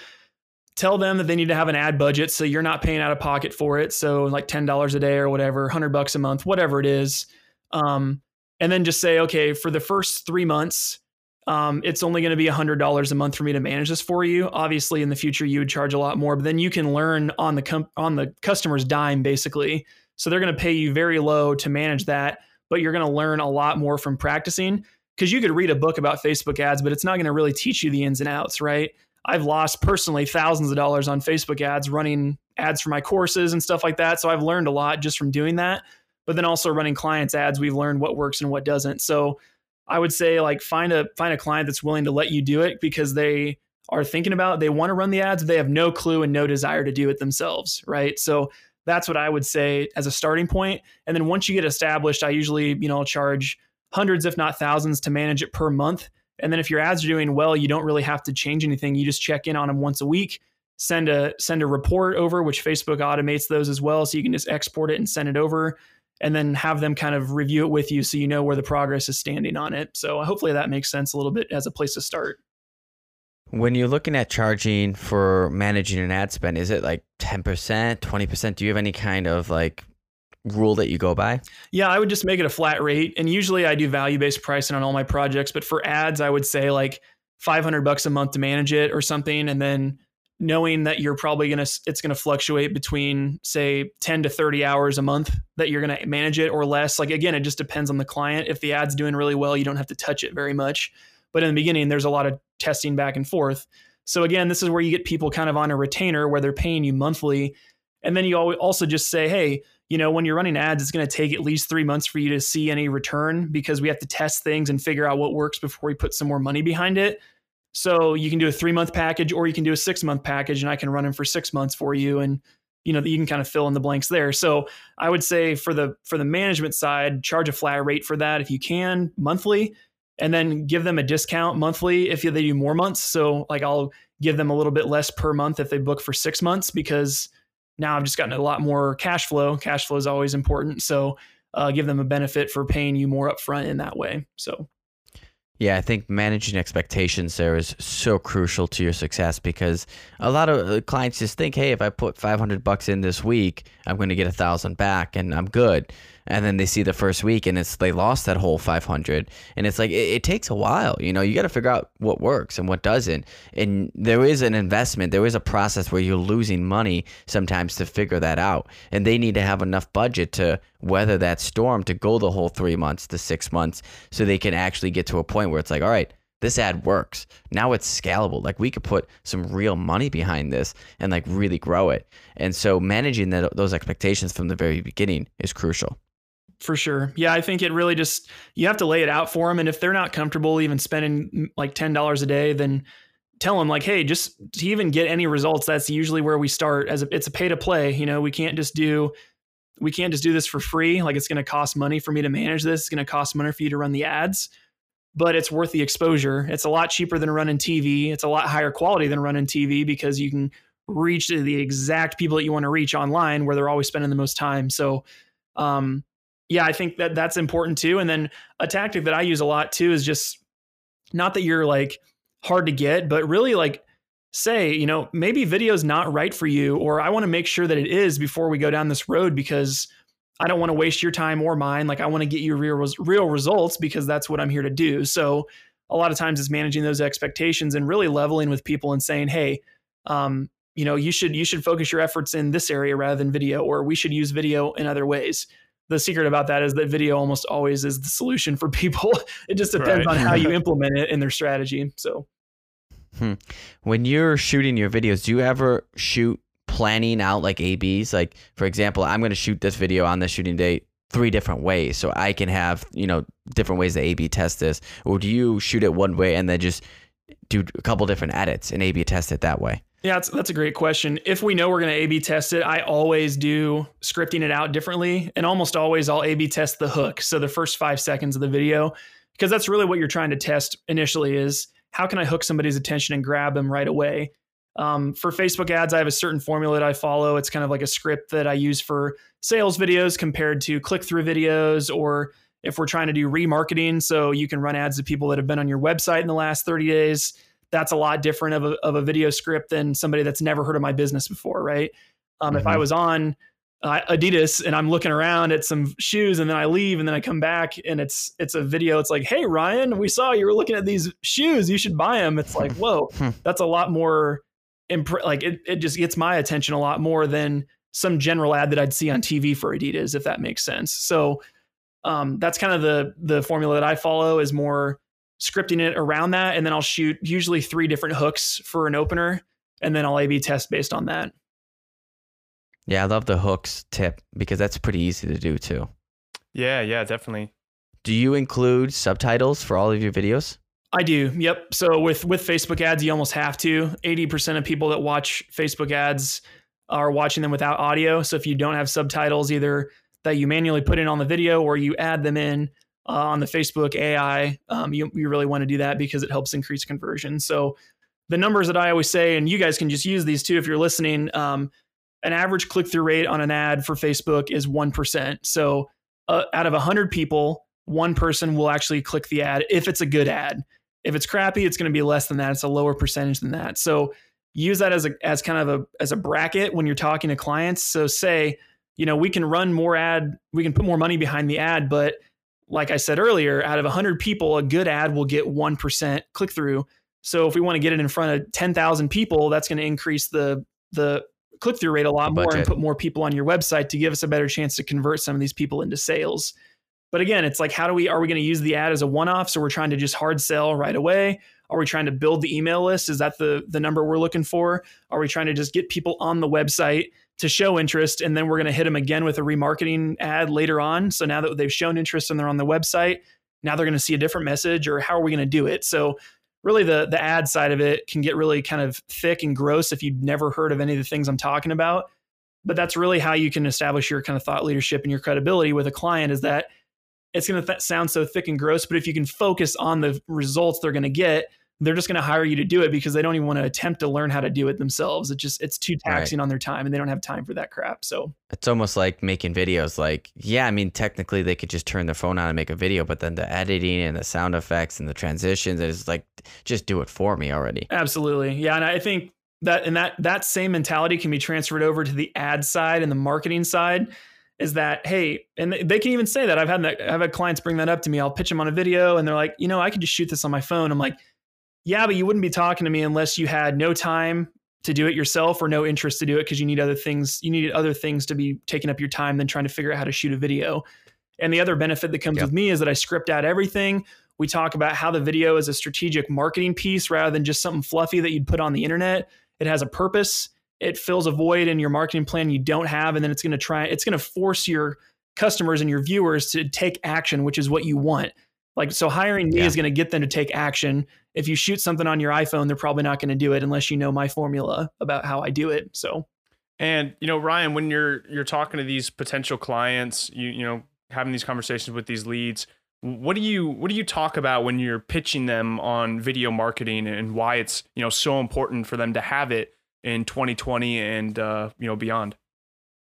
E: tell them that they need to have an ad budget so you're not paying out of pocket for it. So like $10 a day or whatever, 100 bucks a month, whatever it is. Um, and then just say, okay, for the first three months, um, it's only going to be $100 a month for me to manage this for you. Obviously, in the future, you would charge a lot more, but then you can learn on the com- on the customer's dime, basically. So they're going to pay you very low to manage that, but you're going to learn a lot more from practicing because you could read a book about Facebook ads, but it's not going to really teach you the ins and outs, right? I've lost personally thousands of dollars on Facebook ads running ads for my courses and stuff like that. So I've learned a lot just from doing that. But then also running clients ads, we've learned what works and what doesn't. So I would say like find a find a client that's willing to let you do it because they are thinking about they want to run the ads, they have no clue and no desire to do it themselves, right? So that's what I would say as a starting point. And then once you get established, I usually, you know, charge hundreds if not thousands to manage it per month. And then if your ads are doing well, you don't really have to change anything. You just check in on them once a week, send a send a report over, which Facebook automates those as well, so you can just export it and send it over and then have them kind of review it with you so you know where the progress is standing on it. So hopefully that makes sense a little bit as a place to start.
C: When you're looking at charging for managing an ad spend, is it like 10%, 20%? Do you have any kind of like rule that you go by?
E: Yeah, I would just make it a flat rate. And usually I do value based pricing on all my projects. But for ads, I would say like 500 bucks a month to manage it or something. And then knowing that you're probably going to, it's going to fluctuate between say 10 to 30 hours a month that you're going to manage it or less. Like again, it just depends on the client. If the ad's doing really well, you don't have to touch it very much. But in the beginning, there's a lot of testing back and forth. So again, this is where you get people kind of on a retainer where they're paying you monthly. And then you also just say, hey, you know, when you're running ads, it's going to take at least three months for you to see any return because we have to test things and figure out what works before we put some more money behind it. So you can do a three month package or you can do a six month package and I can run them for six months for you. And you know, you can kind of fill in the blanks there. So I would say for the for the management side, charge a flat rate for that if you can monthly, and then give them a discount monthly if they do more months. So like I'll give them a little bit less per month if they book for six months because now I've just gotten a lot more cash flow. Cash flow is always important. So uh, give them a benefit for paying you more upfront in that way. So
C: yeah, I think managing expectations there is so crucial to your success because a lot of uh, clients just think, hey, if I put 500 bucks in this week, I'm going to get a thousand back and I'm good and then they see the first week and it's they lost that whole 500 and it's like it, it takes a while you know you got to figure out what works and what doesn't and there is an investment there is a process where you're losing money sometimes to figure that out and they need to have enough budget to weather that storm to go the whole three months to six months so they can actually get to a point where it's like all right this ad works. Now it's scalable. Like we could put some real money behind this and like really grow it. And so managing that, those expectations from the very beginning is crucial
E: for sure. Yeah, I think it really just you have to lay it out for them, and if they're not comfortable even spending mm, like ten dollars a day, then tell them like, hey, just to even get any results, that's usually where we start. As a, it's a pay to play. You know, we can't just do we can't just do this for free. Like it's going to cost money for me to manage this. It's going to cost money for you to run the ads, but it's worth the exposure. It's a lot cheaper than running TV. It's a lot higher quality than running TV because you can reach the exact people that you want to reach online where they're always spending the most time. So, um, yeah, I think that that's important too. And then a tactic that I use a lot too is just not that you're like hard to get, but really like say, you know, maybe video is not right for you, or I want to make sure that it is before we go down this road because I don't want to waste your time or mine. Like I want to get you real real results because that's what I'm here to do. So a lot of times it's managing those expectations and really leveling with people and saying, hey, um, you know, you should you should focus your efforts in this area rather than video, or we should use video in other ways the secret about that is that video almost always is the solution for people. It just depends right. on how you implement it in their strategy. So
C: Hmm. When you're shooting your videos, do you ever shoot planning out like ABs? Like, for example, I'm going to shoot this video on the shooting date three different ways so I can have, you know, different ways to AB test this? Or do you shoot it one way and then just do a couple different edits and AB test it that way?
E: Yeah, that's, that's a great question. If we know we're going to A B test it, I always do scripting it out differently. And almost always I'll A B test the hook. So the first five seconds of the video, because that's really what you're trying to test initially is how can I hook somebody's attention and grab them right away? Um, for Facebook ads, I have a certain formula that I follow. It's kind of like a script that I use for sales videos compared to click through videos, or if we're trying to do remarketing. So you can run ads to people that have been on your website in the last 30 days. That's a lot different of a, of a video script than somebody that's never heard of my business before, right? Um, mm-hmm. If I mm-hmm. was on uh, Adidas and I'm looking around at some shoes and then I leave and then I come back and it's it's a video. It's like, hey Ryan, we saw you were looking at these shoes. You should buy them. It's like, whoa, hmm. that's a lot more. Imp- like it, it just gets my attention a lot more than some general ad that I'd see on TV for Adidas, if that makes sense. So um, that's kind of the the formula that I follow is more scripting it around that, and then I'll shoot usually three different hooks for an opener, and then I'll A/B test based on that.
C: Yeah, I love the hooks tip because that's pretty easy to do too.
D: Yeah, yeah, definitely.
C: Do you include subtitles for all of your videos?
E: I do. Yep. So with with Facebook ads, you almost have to. 80% of people that watch Facebook ads are watching them without audio. So if you don't have subtitles either that you manually put in on the video or you add them in uh, on the Facebook AI, um, you, you really want to do that because it helps increase conversion. So the numbers that I always say, and you guys can just use these too if you're listening. Um, an average click through rate on an ad for Facebook is 1%. So uh, out of 100 people, one person will actually click the ad if it's a good ad. If it's crappy, it's going to be less than that. It's a lower percentage than that. So use that as a as kind of a as a bracket when you're talking to clients. So say, you know, we can run more ad, we can put more money behind the ad, but like I said earlier, out of 100 people, a good ad will get 1% click through. So if we want to get it in front of 10,000 people, that's going to increase the the click through rate a lot more and put more people on your website to give us a better chance to convert some of these people into sales. But again, it's like, how do we, are we going to use the ad as a one off? So we're trying to just hard sell right away? Are we trying to build the email list? Is that the, the number we're looking for? Are we trying to just get people on the website to show interest? And then we're going to hit them again with a remarketing ad later on. So now that they've shown interest and they're on the website, now they're going to see a different message or how are we going to do it? So really the the ad side of it can get really kind of thick and gross if you've never heard of any of the things I'm talking about. But that's really how you can establish your kind of thought leadership and your credibility with a client is that it's going to th- sound so thick and gross, but if you can focus on the results they're going to get, they're just going to hire you to do it because they don't even want to attempt to learn how to do it themselves. It just it's too taxing right. on their time and they don't have time for that crap. So
C: it's almost like making videos. Like, yeah, I mean, technically they could just turn their phone on and make a video, but then the editing and the sound effects and the transitions is like just do it for me already.
E: Absolutely, yeah, and I think that and that that same mentality can be transferred over to the ad side and the marketing side is that hey and they can even say that i've had that i've had clients bring that up to me i'll pitch them on a video and they're like you know i could just shoot this on my phone i'm like yeah, but you wouldn't be talking to me unless you had no time to do it yourself or no interest to do it because you need other things. You need other things to be taking up your time than trying to figure out how to shoot a video. And the other benefit that comes yep. with me is that I script out everything. We talk about how the video is a strategic marketing piece rather than just something fluffy that you'd put on the internet. It has a purpose. It fills a void in your marketing plan you don't have, and then it's going to try. It's going to force your customers and your viewers to take action, which is what you want. Like, so hiring me yeah. is going to get them to take action. If you shoot something on your iPhone, they're probably not going to do it unless you know my formula about how I do it. So,
D: and you know, Ryan, when you're you're talking to these potential clients, you you know, having these conversations with these leads, what do you what do you talk about when you're pitching them on video marketing and why it's you know so important for them to have it in 2020 and uh, you know beyond?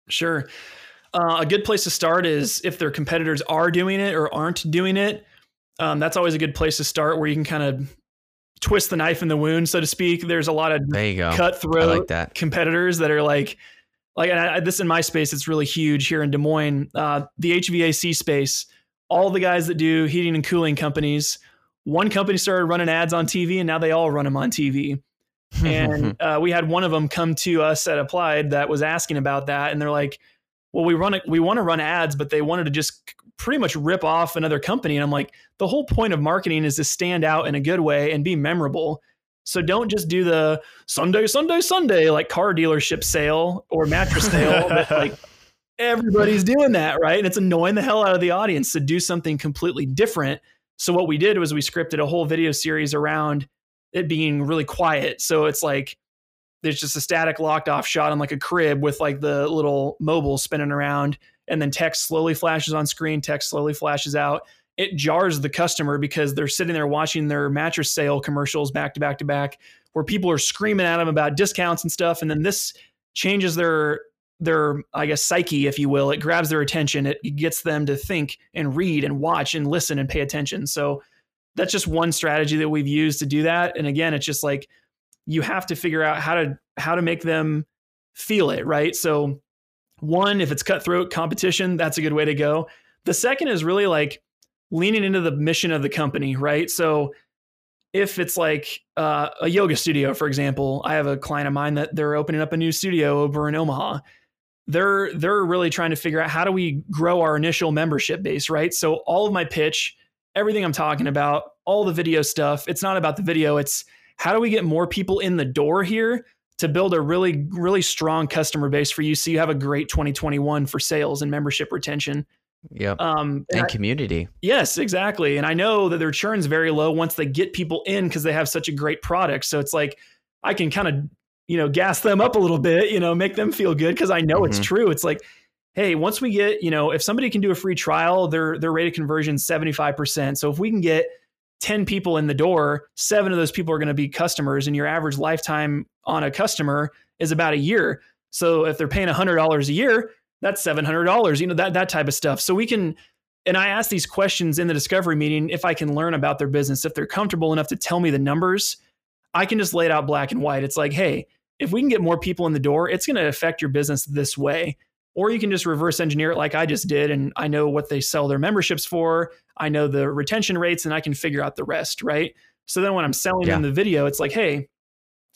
E: Sure. Uh, a good place to start is if their competitors are doing it or aren't doing it um, that's always a good place to start where you can kind of twist the knife in the wound, so to speak. There's a lot of
C: there you go.
E: cutthroat
C: like that.
E: competitors that are like, like I, this in my space, it's really huge here in Des Moines. Uh, the HVAC space, all the guys that do heating and cooling companies, one company started running ads on TV, and now they all run them on TV. and uh, we had one of them come to us at Applied that was asking about that, and they're like, "Well, we run it. We want to run ads, but they wanted to just pretty much rip off another company. And I'm like, the whole point of marketing is to stand out in a good way and be memorable. So don't just do the Sunday, Sunday, Sunday like car dealership sale or mattress sale like everybody's doing that, right? And it's annoying the hell out of the audience to do something completely different. So what we did was we scripted a whole video series around it being really quiet. So it's like there's just a static locked off shot on like a crib with like the little mobile spinning around and then text slowly flashes on screen, text slowly flashes out. It jars the customer because they're sitting there watching their mattress sale commercials back to back to back where people are screaming at them about discounts and stuff and then this changes their their i guess psyche if you will. It grabs their attention. It gets them to think and read and watch and listen and pay attention. So that's just one strategy that we've used to do that. And again it's just like you have to figure out how to how to make them feel it right? So one if it's cutthroat competition that's a good way to go. The second is really like leaning into the mission of the company right? So if it's like uh, a yoga studio for example i have a client of mine that they're opening up a new studio over in omaha. They're they're really trying to figure out how do we grow our initial membership base, right? So all of my pitch, everything I'm talking about, all the video stuff, it's not about the video, it's how do we get more people in the door here to build a really really strong customer base for you so you have a great 2021 for sales and membership retention.
C: Yep. Um, and, and community.
E: Yes, exactly. And I know that their churn's very low once they get people in because they have such a great product. So it's like I can kind of you know, gas them up a little bit, you know, make them feel good because I know mm-hmm. it's true. It's like, hey, once we get, you know, if somebody can do a free trial, their their rate of conversion is 75%. So if we can get 10 people in the door, seven of those people are going to be customers, and your average lifetime on a customer is about a year. So if they're paying $100 a year, that's $700, you know, that that type of stuff. So we can and I ask these questions in the discovery meeting if I can learn about their business, if they're comfortable enough to tell me the numbers, I can just lay it out black and white. It's like, hey, if we can get more people in the door, it's going to affect your business this way. Or you can just reverse engineer it like I just did. And I know what they sell their memberships for. I know the retention rates and I can figure out the rest. Right. So then when I'm selling yeah. in the video, it's like, hey,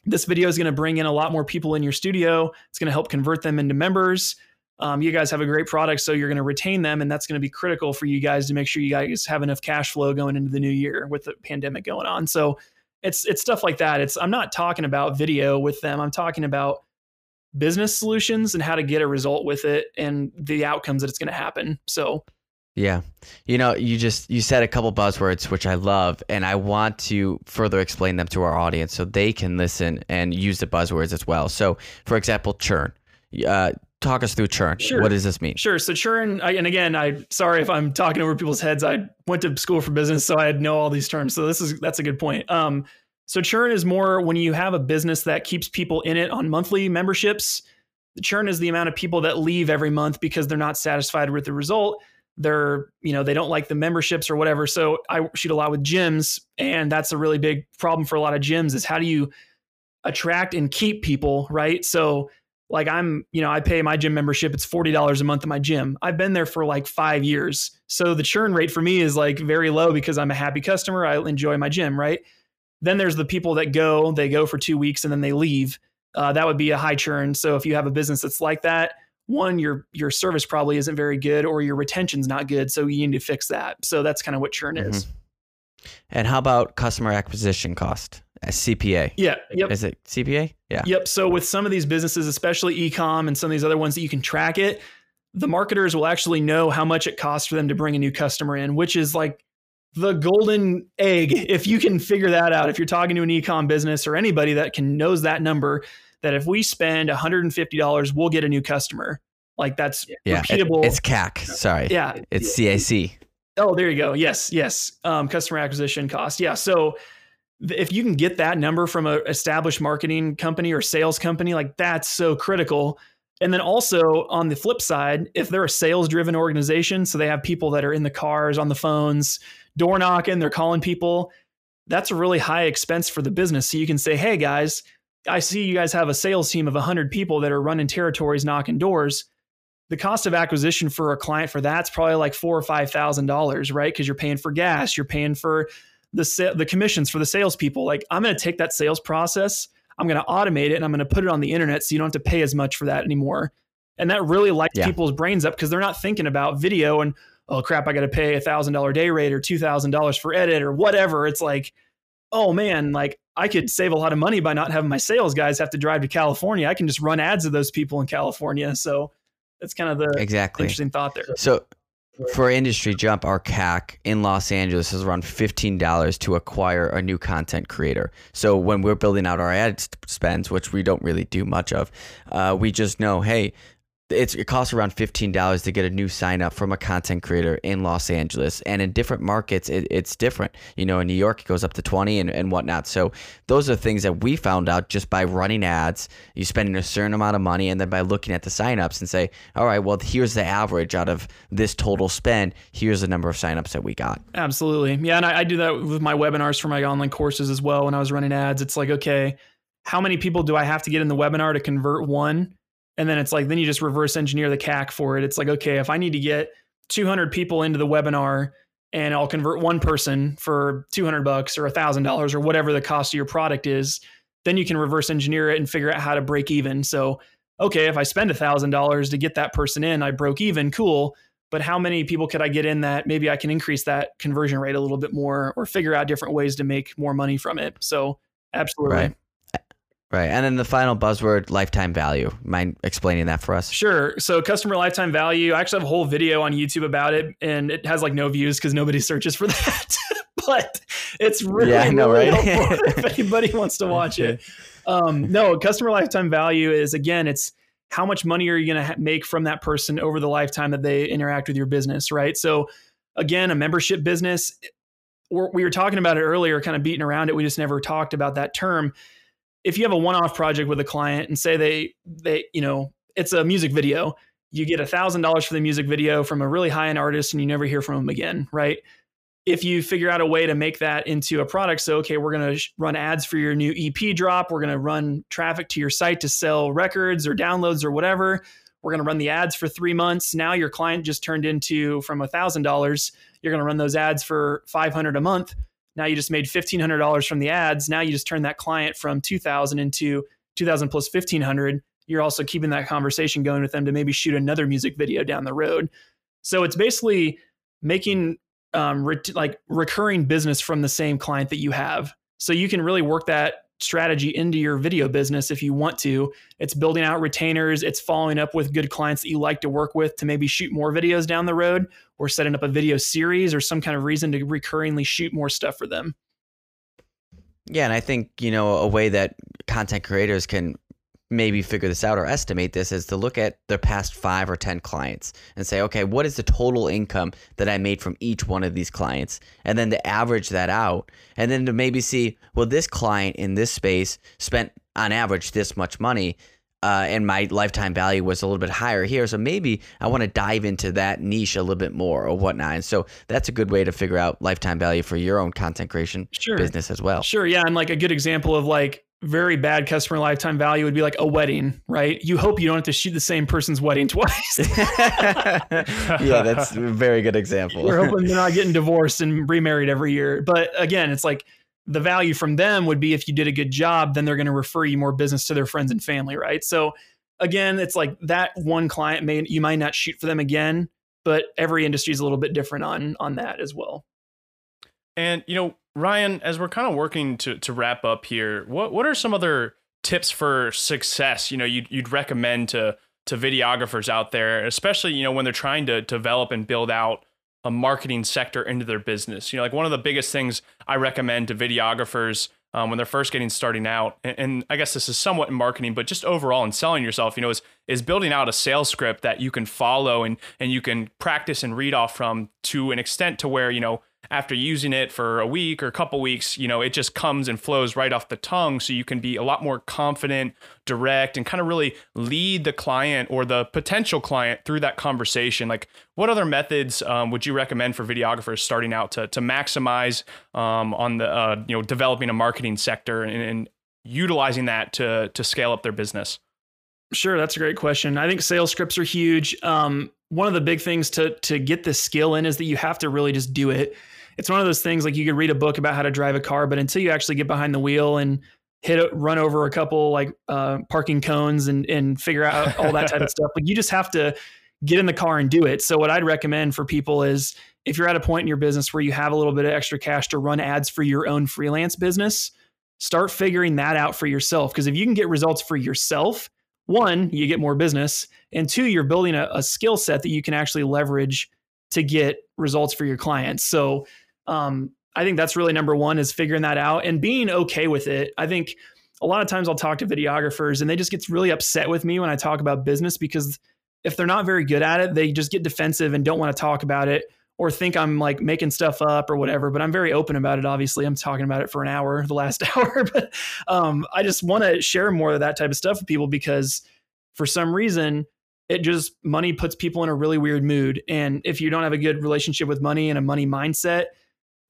E: this video is going to bring in a lot more people in your studio. It's going to help convert them into members. Um, you guys have a great product, so you're going to retain them, and that's going to be critical for you guys to make sure you guys have enough cash flow going into the new year with the pandemic going on. So it's it's stuff like that. It's I'm not talking about video with them. I'm talking about business solutions and how to get a result with it and the outcomes that it's going to happen. So
C: yeah. You know, you just you said a couple buzzwords which I love and I want to further explain them to our audience so they can listen and use the buzzwords as well. So, for example, churn. Uh, talk us through churn. Sure. What does this mean?
E: Sure. So churn, I, and again, I sorry if I'm talking over people's heads. I went to school for business, so I know all these terms. So this is that's a good point. Um, so churn is more when you have a business that keeps people in it on monthly memberships. The churn is the amount of people that leave every month because they're not satisfied with the result. They're, you know, they don't like the memberships or whatever. So I shoot a lot with gyms, and that's a really big problem for a lot of gyms is how do you attract and keep people, right? So like I'm, you know, I pay my gym membership. It's $40 a month at my gym. I've been there for like five years. So the churn rate for me is like very low because I'm a happy customer. I enjoy my gym, right? Then there's the people that go, they go for two weeks and then they leave. Uh, that would be a high churn. So if you have a business that's like that, one, your your service probably isn't very good or your retention's not good. So you need to fix that. So that's kind of what churn mm-hmm. is.
C: And how about customer acquisition cost? CPA.
E: Yeah. Yep.
C: Is it CPA? Yeah.
E: Yep. So with some of these businesses, especially ecom and some of these other ones that you can track it, the marketers will actually know how much it costs for them to bring a new customer in, which is like the golden egg. If you can figure that out, if you're talking to an ecom business or anybody that can knows that number, that if we spend $150, we'll get a new customer. Like that's yeah, repeatable.
C: It, it's CAC. Sorry.
E: Yeah.
C: It's CAC.
E: Oh, there you go. Yes. Yes. Um, customer acquisition cost. Yeah. So if you can get that number from an established marketing company or sales company, like that's so critical. And then also on the flip side, if they're a sales driven organization, so they have people that are in the cars, on the phones, door knocking, they're calling people, that's a really high expense for the business. So you can say, hey guys, I see you guys have a sales team of 100 people that are running territories, knocking doors. The cost of acquisition for a client for that's probably like four or five thousand dollars, right? Because you're paying for gas, you're paying for the the commissions for the salespeople. Like I'm going to take that sales process, I'm going to automate it, and I'm going to put it on the internet, so you don't have to pay as much for that anymore. And that really lights yeah. people's brains up because they're not thinking about video and oh crap, I got to pay a thousand dollar day rate or two thousand dollars for edit or whatever. It's like, oh man, like I could save a lot of money by not having my sales guys have to drive to California. I can just run ads of those people in California. So that's kind of the
C: exactly
E: interesting thought there.
C: So for industry jump, our CAC in Los Angeles is around fifteen dollars to acquire a new content creator. So when we're building out our ad spends, which we don't really do much of, uh, we just know, hey, it's, it costs around $15 to get a new sign up from a content creator in Los Angeles. And in different markets, it, it's different. You know, in New York, it goes up to 20 and, and whatnot. So those are things that we found out just by running ads. You spending a certain amount of money, and then by looking at the signups and say, all right, well, here's the average out of this total spend. Here's the number of signups that we got.
E: Absolutely. Yeah. And I, I do that with my webinars for my online courses as well. When I was running ads, it's like, okay, how many people do I have to get in the webinar to convert one? And then it's like, then you just reverse engineer the CAC for it. It's like, okay, if I need to get 200 people into the webinar and I'll convert one person for 200 bucks or $1,000 or whatever the cost of your product is, then you can reverse engineer it and figure out how to break even. So, okay, if I spend $1,000 to get that person in, I broke even, cool. But how many people could I get in that maybe I can increase that conversion rate a little bit more or figure out different ways to make more money from it? So, absolutely.
C: Right. Right. And then the final buzzword, lifetime value. Mind explaining that for us?
E: Sure. So customer lifetime value, I actually have a whole video on YouTube about it and it has like no views because nobody searches for that. but it's really, yeah, know, really right? if anybody wants to watch it. Um, no, customer lifetime value is again, it's how much money are you going to ha- make from that person over the lifetime that they interact with your business, right? So again, a membership business, we were talking about it earlier, kind of beating around it. We just never talked about that term if you have a one-off project with a client and say they they you know it's a music video you get a thousand dollars for the music video from a really high-end artist and you never hear from them again right? If you figure out a way to make that into a product so okay we're going to run ads for your new ep drop we're going to run traffic to your site to sell records or downloads or whatever we're going to run the ads for three months now your client just turned into from a thousand dollars you're going to run those ads for 500 a month now you just made $1,500 from the ads. Now you just turn that client from 2000 into 2000 plus 1500. You're also keeping that conversation going with them to maybe shoot another music video down the road. So it's basically making um, re- like recurring business from the same client that you have. So you can really work that strategy into your video business if you want to. It's building out retainers, it's following up with good clients that you like to work with to maybe shoot more videos down the road or setting up a video series or some kind of reason to recurringly shoot more stuff for them.
C: Yeah, and I think, you know, a way that content creators can maybe figure this out or estimate this is to look at their past five or 10 clients and say, okay, what is the total income that I made from each one of these clients? And then to average that out. And then to maybe see, well, this client in this space spent on average this much money. Uh, and my lifetime value was a little bit higher here. So maybe I want to dive into that niche a little bit more or whatnot. And so that's a good way to figure out lifetime value for your own content creation sure. business as well.
E: Sure. Yeah. And like a good example of like very bad customer lifetime value would be like a wedding, right? You hope you don't have to shoot the same person's wedding twice.
C: yeah, that's a very good example.
E: We're hoping they're not getting divorced and remarried every year. But again, it's like the value from them would be if you did a good job, then they're going to refer you more business to their friends and family, right? So again, it's like that one client may you might not shoot for them again, but every industry is a little bit different on on that as well.
D: And you know, Ryan, as we're kind of working to to wrap up here, what what are some other tips for success? You know, you'd you'd recommend to to videographers out there, especially you know when they're trying to develop and build out a marketing sector into their business. You know, like one of the biggest things I recommend to videographers um, when they're first getting starting out, and, and, I guess this is somewhat in marketing, but just overall in selling yourself, you know, is is building out a sales script that you can follow and and you can practice and read off from to an extent to where you know after using it for a week or a couple weeks, you know, it just comes and flows right off the tongue. So you can be a lot more confident, direct, and kind of really lead the client or the potential client through that conversation. Like, what other methods um, would you recommend for videographers starting out to, to maximize um, on the, uh, you know, developing a marketing sector and, and utilizing that to, to scale up their business?
E: Sure, that's a great question. I think sales scripts are huge. Um, one of the big things to to get this skill in is that you have to really just do it it's one of those things like you could read a book about how to drive a car, but until you actually get behind the wheel and hit a, run over a couple like uh, parking cones and and figure out all that type of stuff, like you just have to get in the car and do it. So what I'd recommend for people is if you're at a point in your business where you have a little bit of extra cash to run ads for your own freelance business, start figuring that out for yourself. Because if you can get results for yourself, one, you get more business, and two, you're building a, a skill set that you can actually leverage to get results for your clients. So, um, I think that's really number one is figuring that out and being okay with it. I think a lot of times I'll talk to videographers and they just get really upset with me when I talk about business because if they're not very good at it, they just get defensive and don't want to talk about it or think I'm like making stuff up or whatever. But I'm very open about it. Obviously, I'm talking about it for an hour, the last hour. but um, I just want to share more of that type of stuff with people because for some reason, it just money puts people in a really weird mood. And if you don't have a good relationship with money and a money mindset,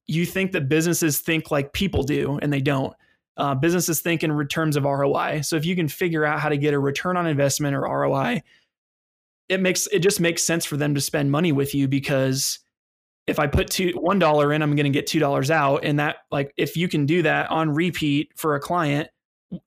E: you think that businesses think like people do, and they don't. Uh, businesses think in terms of ROI. So if you can figure out how to get a return on investment or ROI, it makes it just makes sense for them to spend money with you because if I put two one dollar in, I'm going to get two dollars out, and that like if you can do that on repeat for a client,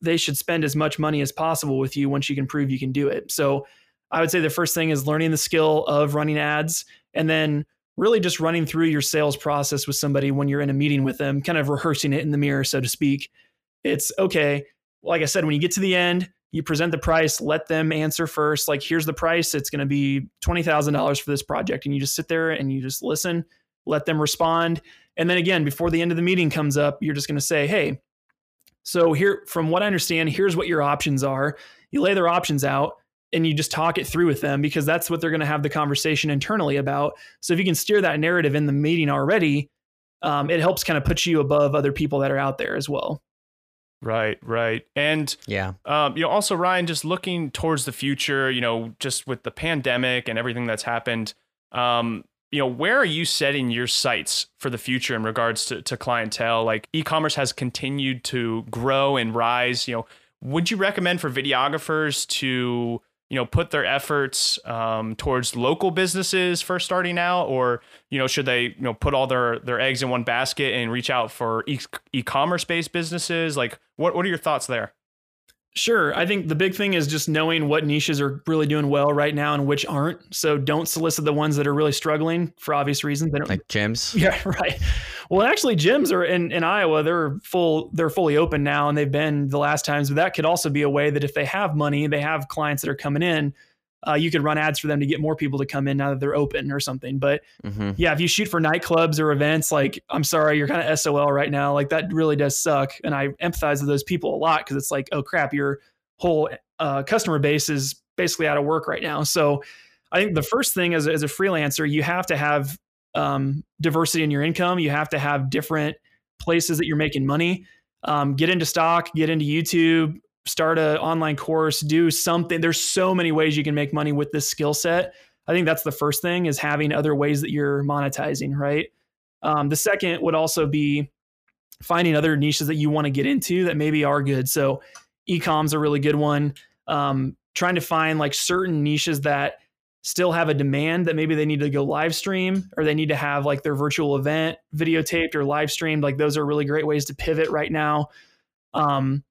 E: they should spend as much money as possible with you once you can prove you can do it. So I would say the first thing is learning the skill of running ads, and then really just running through your sales process with somebody when you're in a meeting with them, kind of rehearsing it in the mirror, so to speak. It's okay. Like I said, when you get to the end, you present the price, let them answer first. Like, here's the price. It's going to be $20,000 for this project. And you just sit there and you just listen, let them respond. And then again, before the end of the meeting comes up, you're just going to say, hey, so here, from what I understand, here's what your options are. You lay their options out and you just talk it through with them because that's what they're going to have the conversation internally about. So if you can steer that narrative in the meeting already, um, it helps kind of put you above other people that are out there as well.
D: Right, right. And
C: yeah.
D: Um, you know, also Ryan, just looking towards the future, you know, just with the pandemic and everything that's happened, um, you know, where are you setting your sights for the future in regards to, to clientele? Like e-commerce has continued to grow and rise. You know, would you recommend for videographers to you know put their efforts um, towards local businesses first starting out or you know should they you know put all their their eggs in one basket and reach out for e- e-commerce based businesses like what what are your thoughts there
E: Sure. I think the big thing is just knowing what niches are really doing well right now and which aren't. So don't solicit the ones that are really struggling for obvious reasons. They don't,
C: like gyms.
E: Yeah, right. Well, actually, gyms are in, in Iowa. They're full. They're fully open now, and they've been the last times. But that could also be a way that if they have money, they have clients that are coming in uh, you could run ads for them to get more people to come in now that they're open or something. But mm-hmm. yeah, if you shoot for nightclubs or events, like I'm sorry, you're kind of SOL right now. Like that really does suck. And I empathize with those people a lot because it's like, oh crap, your whole uh, customer base is basically out of work right now. So I think the first thing as, as a freelancer, you have to have um, diversity in your income. You have to have different places that you're making money. Um, get into stock, get into YouTube, start an online course, do something. There's so many ways you can make money with this skill set. I think that's the first thing is having other ways that you're monetizing, right? Um, the second would also be finding other niches that you want to get into that maybe are good. So ecom's a really good one. Um, trying to find like certain niches that still have a demand that maybe they need to go live stream or they need to have like their virtual event videotaped or live streamed. Like those are really great ways to pivot right now. Um,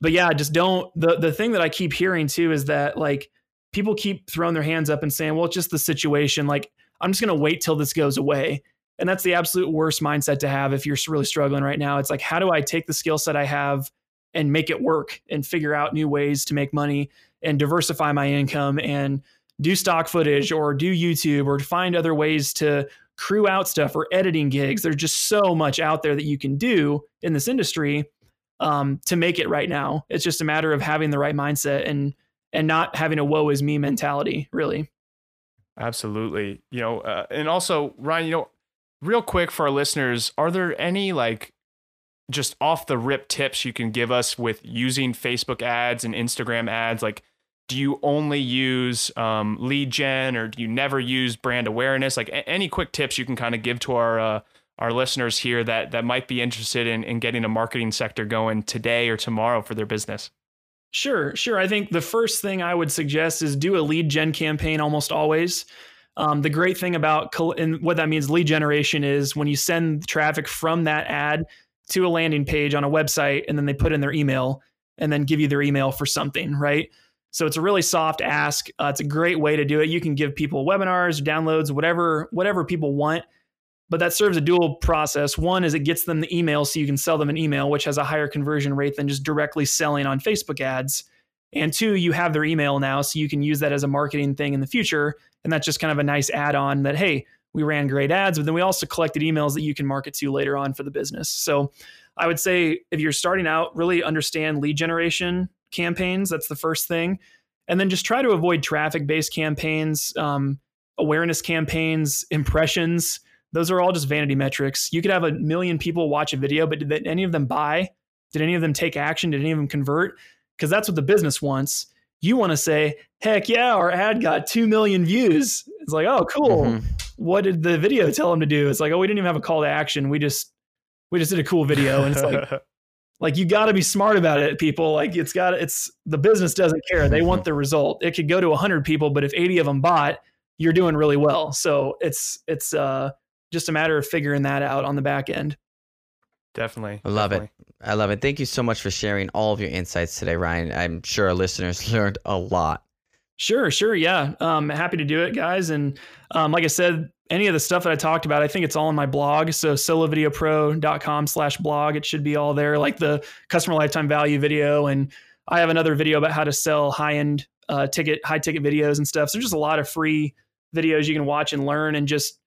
E: but yeah, just don't. The the thing that I keep hearing too is that like people keep throwing their hands up and saying, "Well, it's just the situation." Like I'm just gonna wait till this goes away. And that's the absolute worst mindset to have if you're really struggling right now. It's like, how do I take the skill set I have and make it work and figure out new ways to make money and diversify my income and do stock footage or do YouTube or find other ways to crew out stuff or editing gigs. There's just so much out there that you can do in this industry um, to make it right now. It's just a matter of having the right mindset and and not having a woe is me mentality, really.
D: Absolutely. You know, uh, and also Ryan, you know, real quick for our listeners, are there any like just off the rip tips you can give us with using Facebook ads and Instagram ads? Like, do you only use um, lead gen or do you never use brand awareness? Like, a- any quick tips you can kind of give to our uh, our listeners here that that might be interested in, in getting a marketing sector going today or tomorrow for their business?
E: Sure, sure. I think the first thing I would suggest is do a lead gen campaign almost always. Um, the great thing about and what that means lead generation is when you send traffic from that ad to a landing page on a website and then they put in their email and then give you their email for something, right? So it's a really soft ask. Uh, it's a great way to do it. You can give people webinars, downloads, whatever whatever people want but that serves a dual process. One is it gets them the email so you can sell them an email, which has a higher conversion rate than just directly selling on Facebook ads. And two, you have their email now, so you can use that as a marketing thing in the future. And that's just kind of a nice add on that, hey, we ran great ads, but then we also collected emails that you can market to later on for the business. So I would say if you're starting out, really understand lead generation campaigns. That's the first thing. And then just try to avoid traffic based campaigns, um, awareness campaigns, impressions. Those are all just vanity metrics. You could have a million people watch a video, but did any of them buy? Did any of them take action? Did any of them convert? Because that's what the business wants. You want to say, heck yeah, our ad got 2 million views. It's like, oh, cool. Mm-hmm. What did the video tell them to do? It's like, oh, we didn't even have a call to action. We just we just did a cool video. And it's like like you got to be smart about it people. Like it's got it's the business doesn't care. They want the result. It could go to 100 people but if 80 of them bought you're doing really well. So it's it's uh just a matter of figuring that out on the back end.
D: Definitely
C: i love
D: definitely.
C: it i love it. Thank you so much for sharing all of your insights today ryan. I'm sure our listeners learned a lot.
E: Sure, sure. Yeah. Um, happy to do it, guys. And um, like I said, any of the stuff that I talked about, I think it's all in my blog. So solovideopro.com slash blog. It should be all there, like the customer lifetime value video. And I have another video about how to sell high end uh, ticket, high ticket videos and stuff. So there's just a lot of free videos you can watch and learn. And just,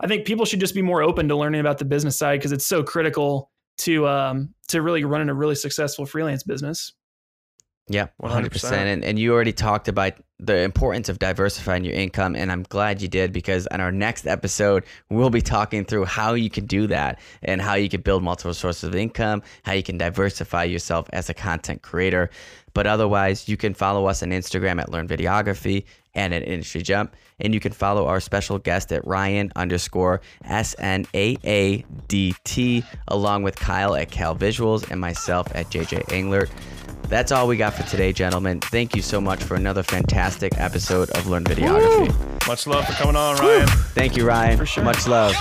E: I think people should just be more open to learning about the business side because it's so critical to um, to really running a really successful freelance business.
C: Yeah, 100%. 100%. And, and you already talked about the importance of diversifying your income. And I'm glad you did because on our next episode, we'll be talking through how you can do that and how you can build multiple sources of income, how you can diversify yourself as a content creator. But otherwise, you can follow us on Instagram at Learn Videography and at Industry Jump. And you can follow our special guest at Ryan underscore S N A A D T, along with Kyle at Cal Visuals and myself at JJ Englert. That's all we got for today, gentlemen. Thank you so much for another fantastic episode of Learn Videography.
D: Woo! Much love for coming on, Ryan.
C: Thank you, Ryan. For sure. Much love.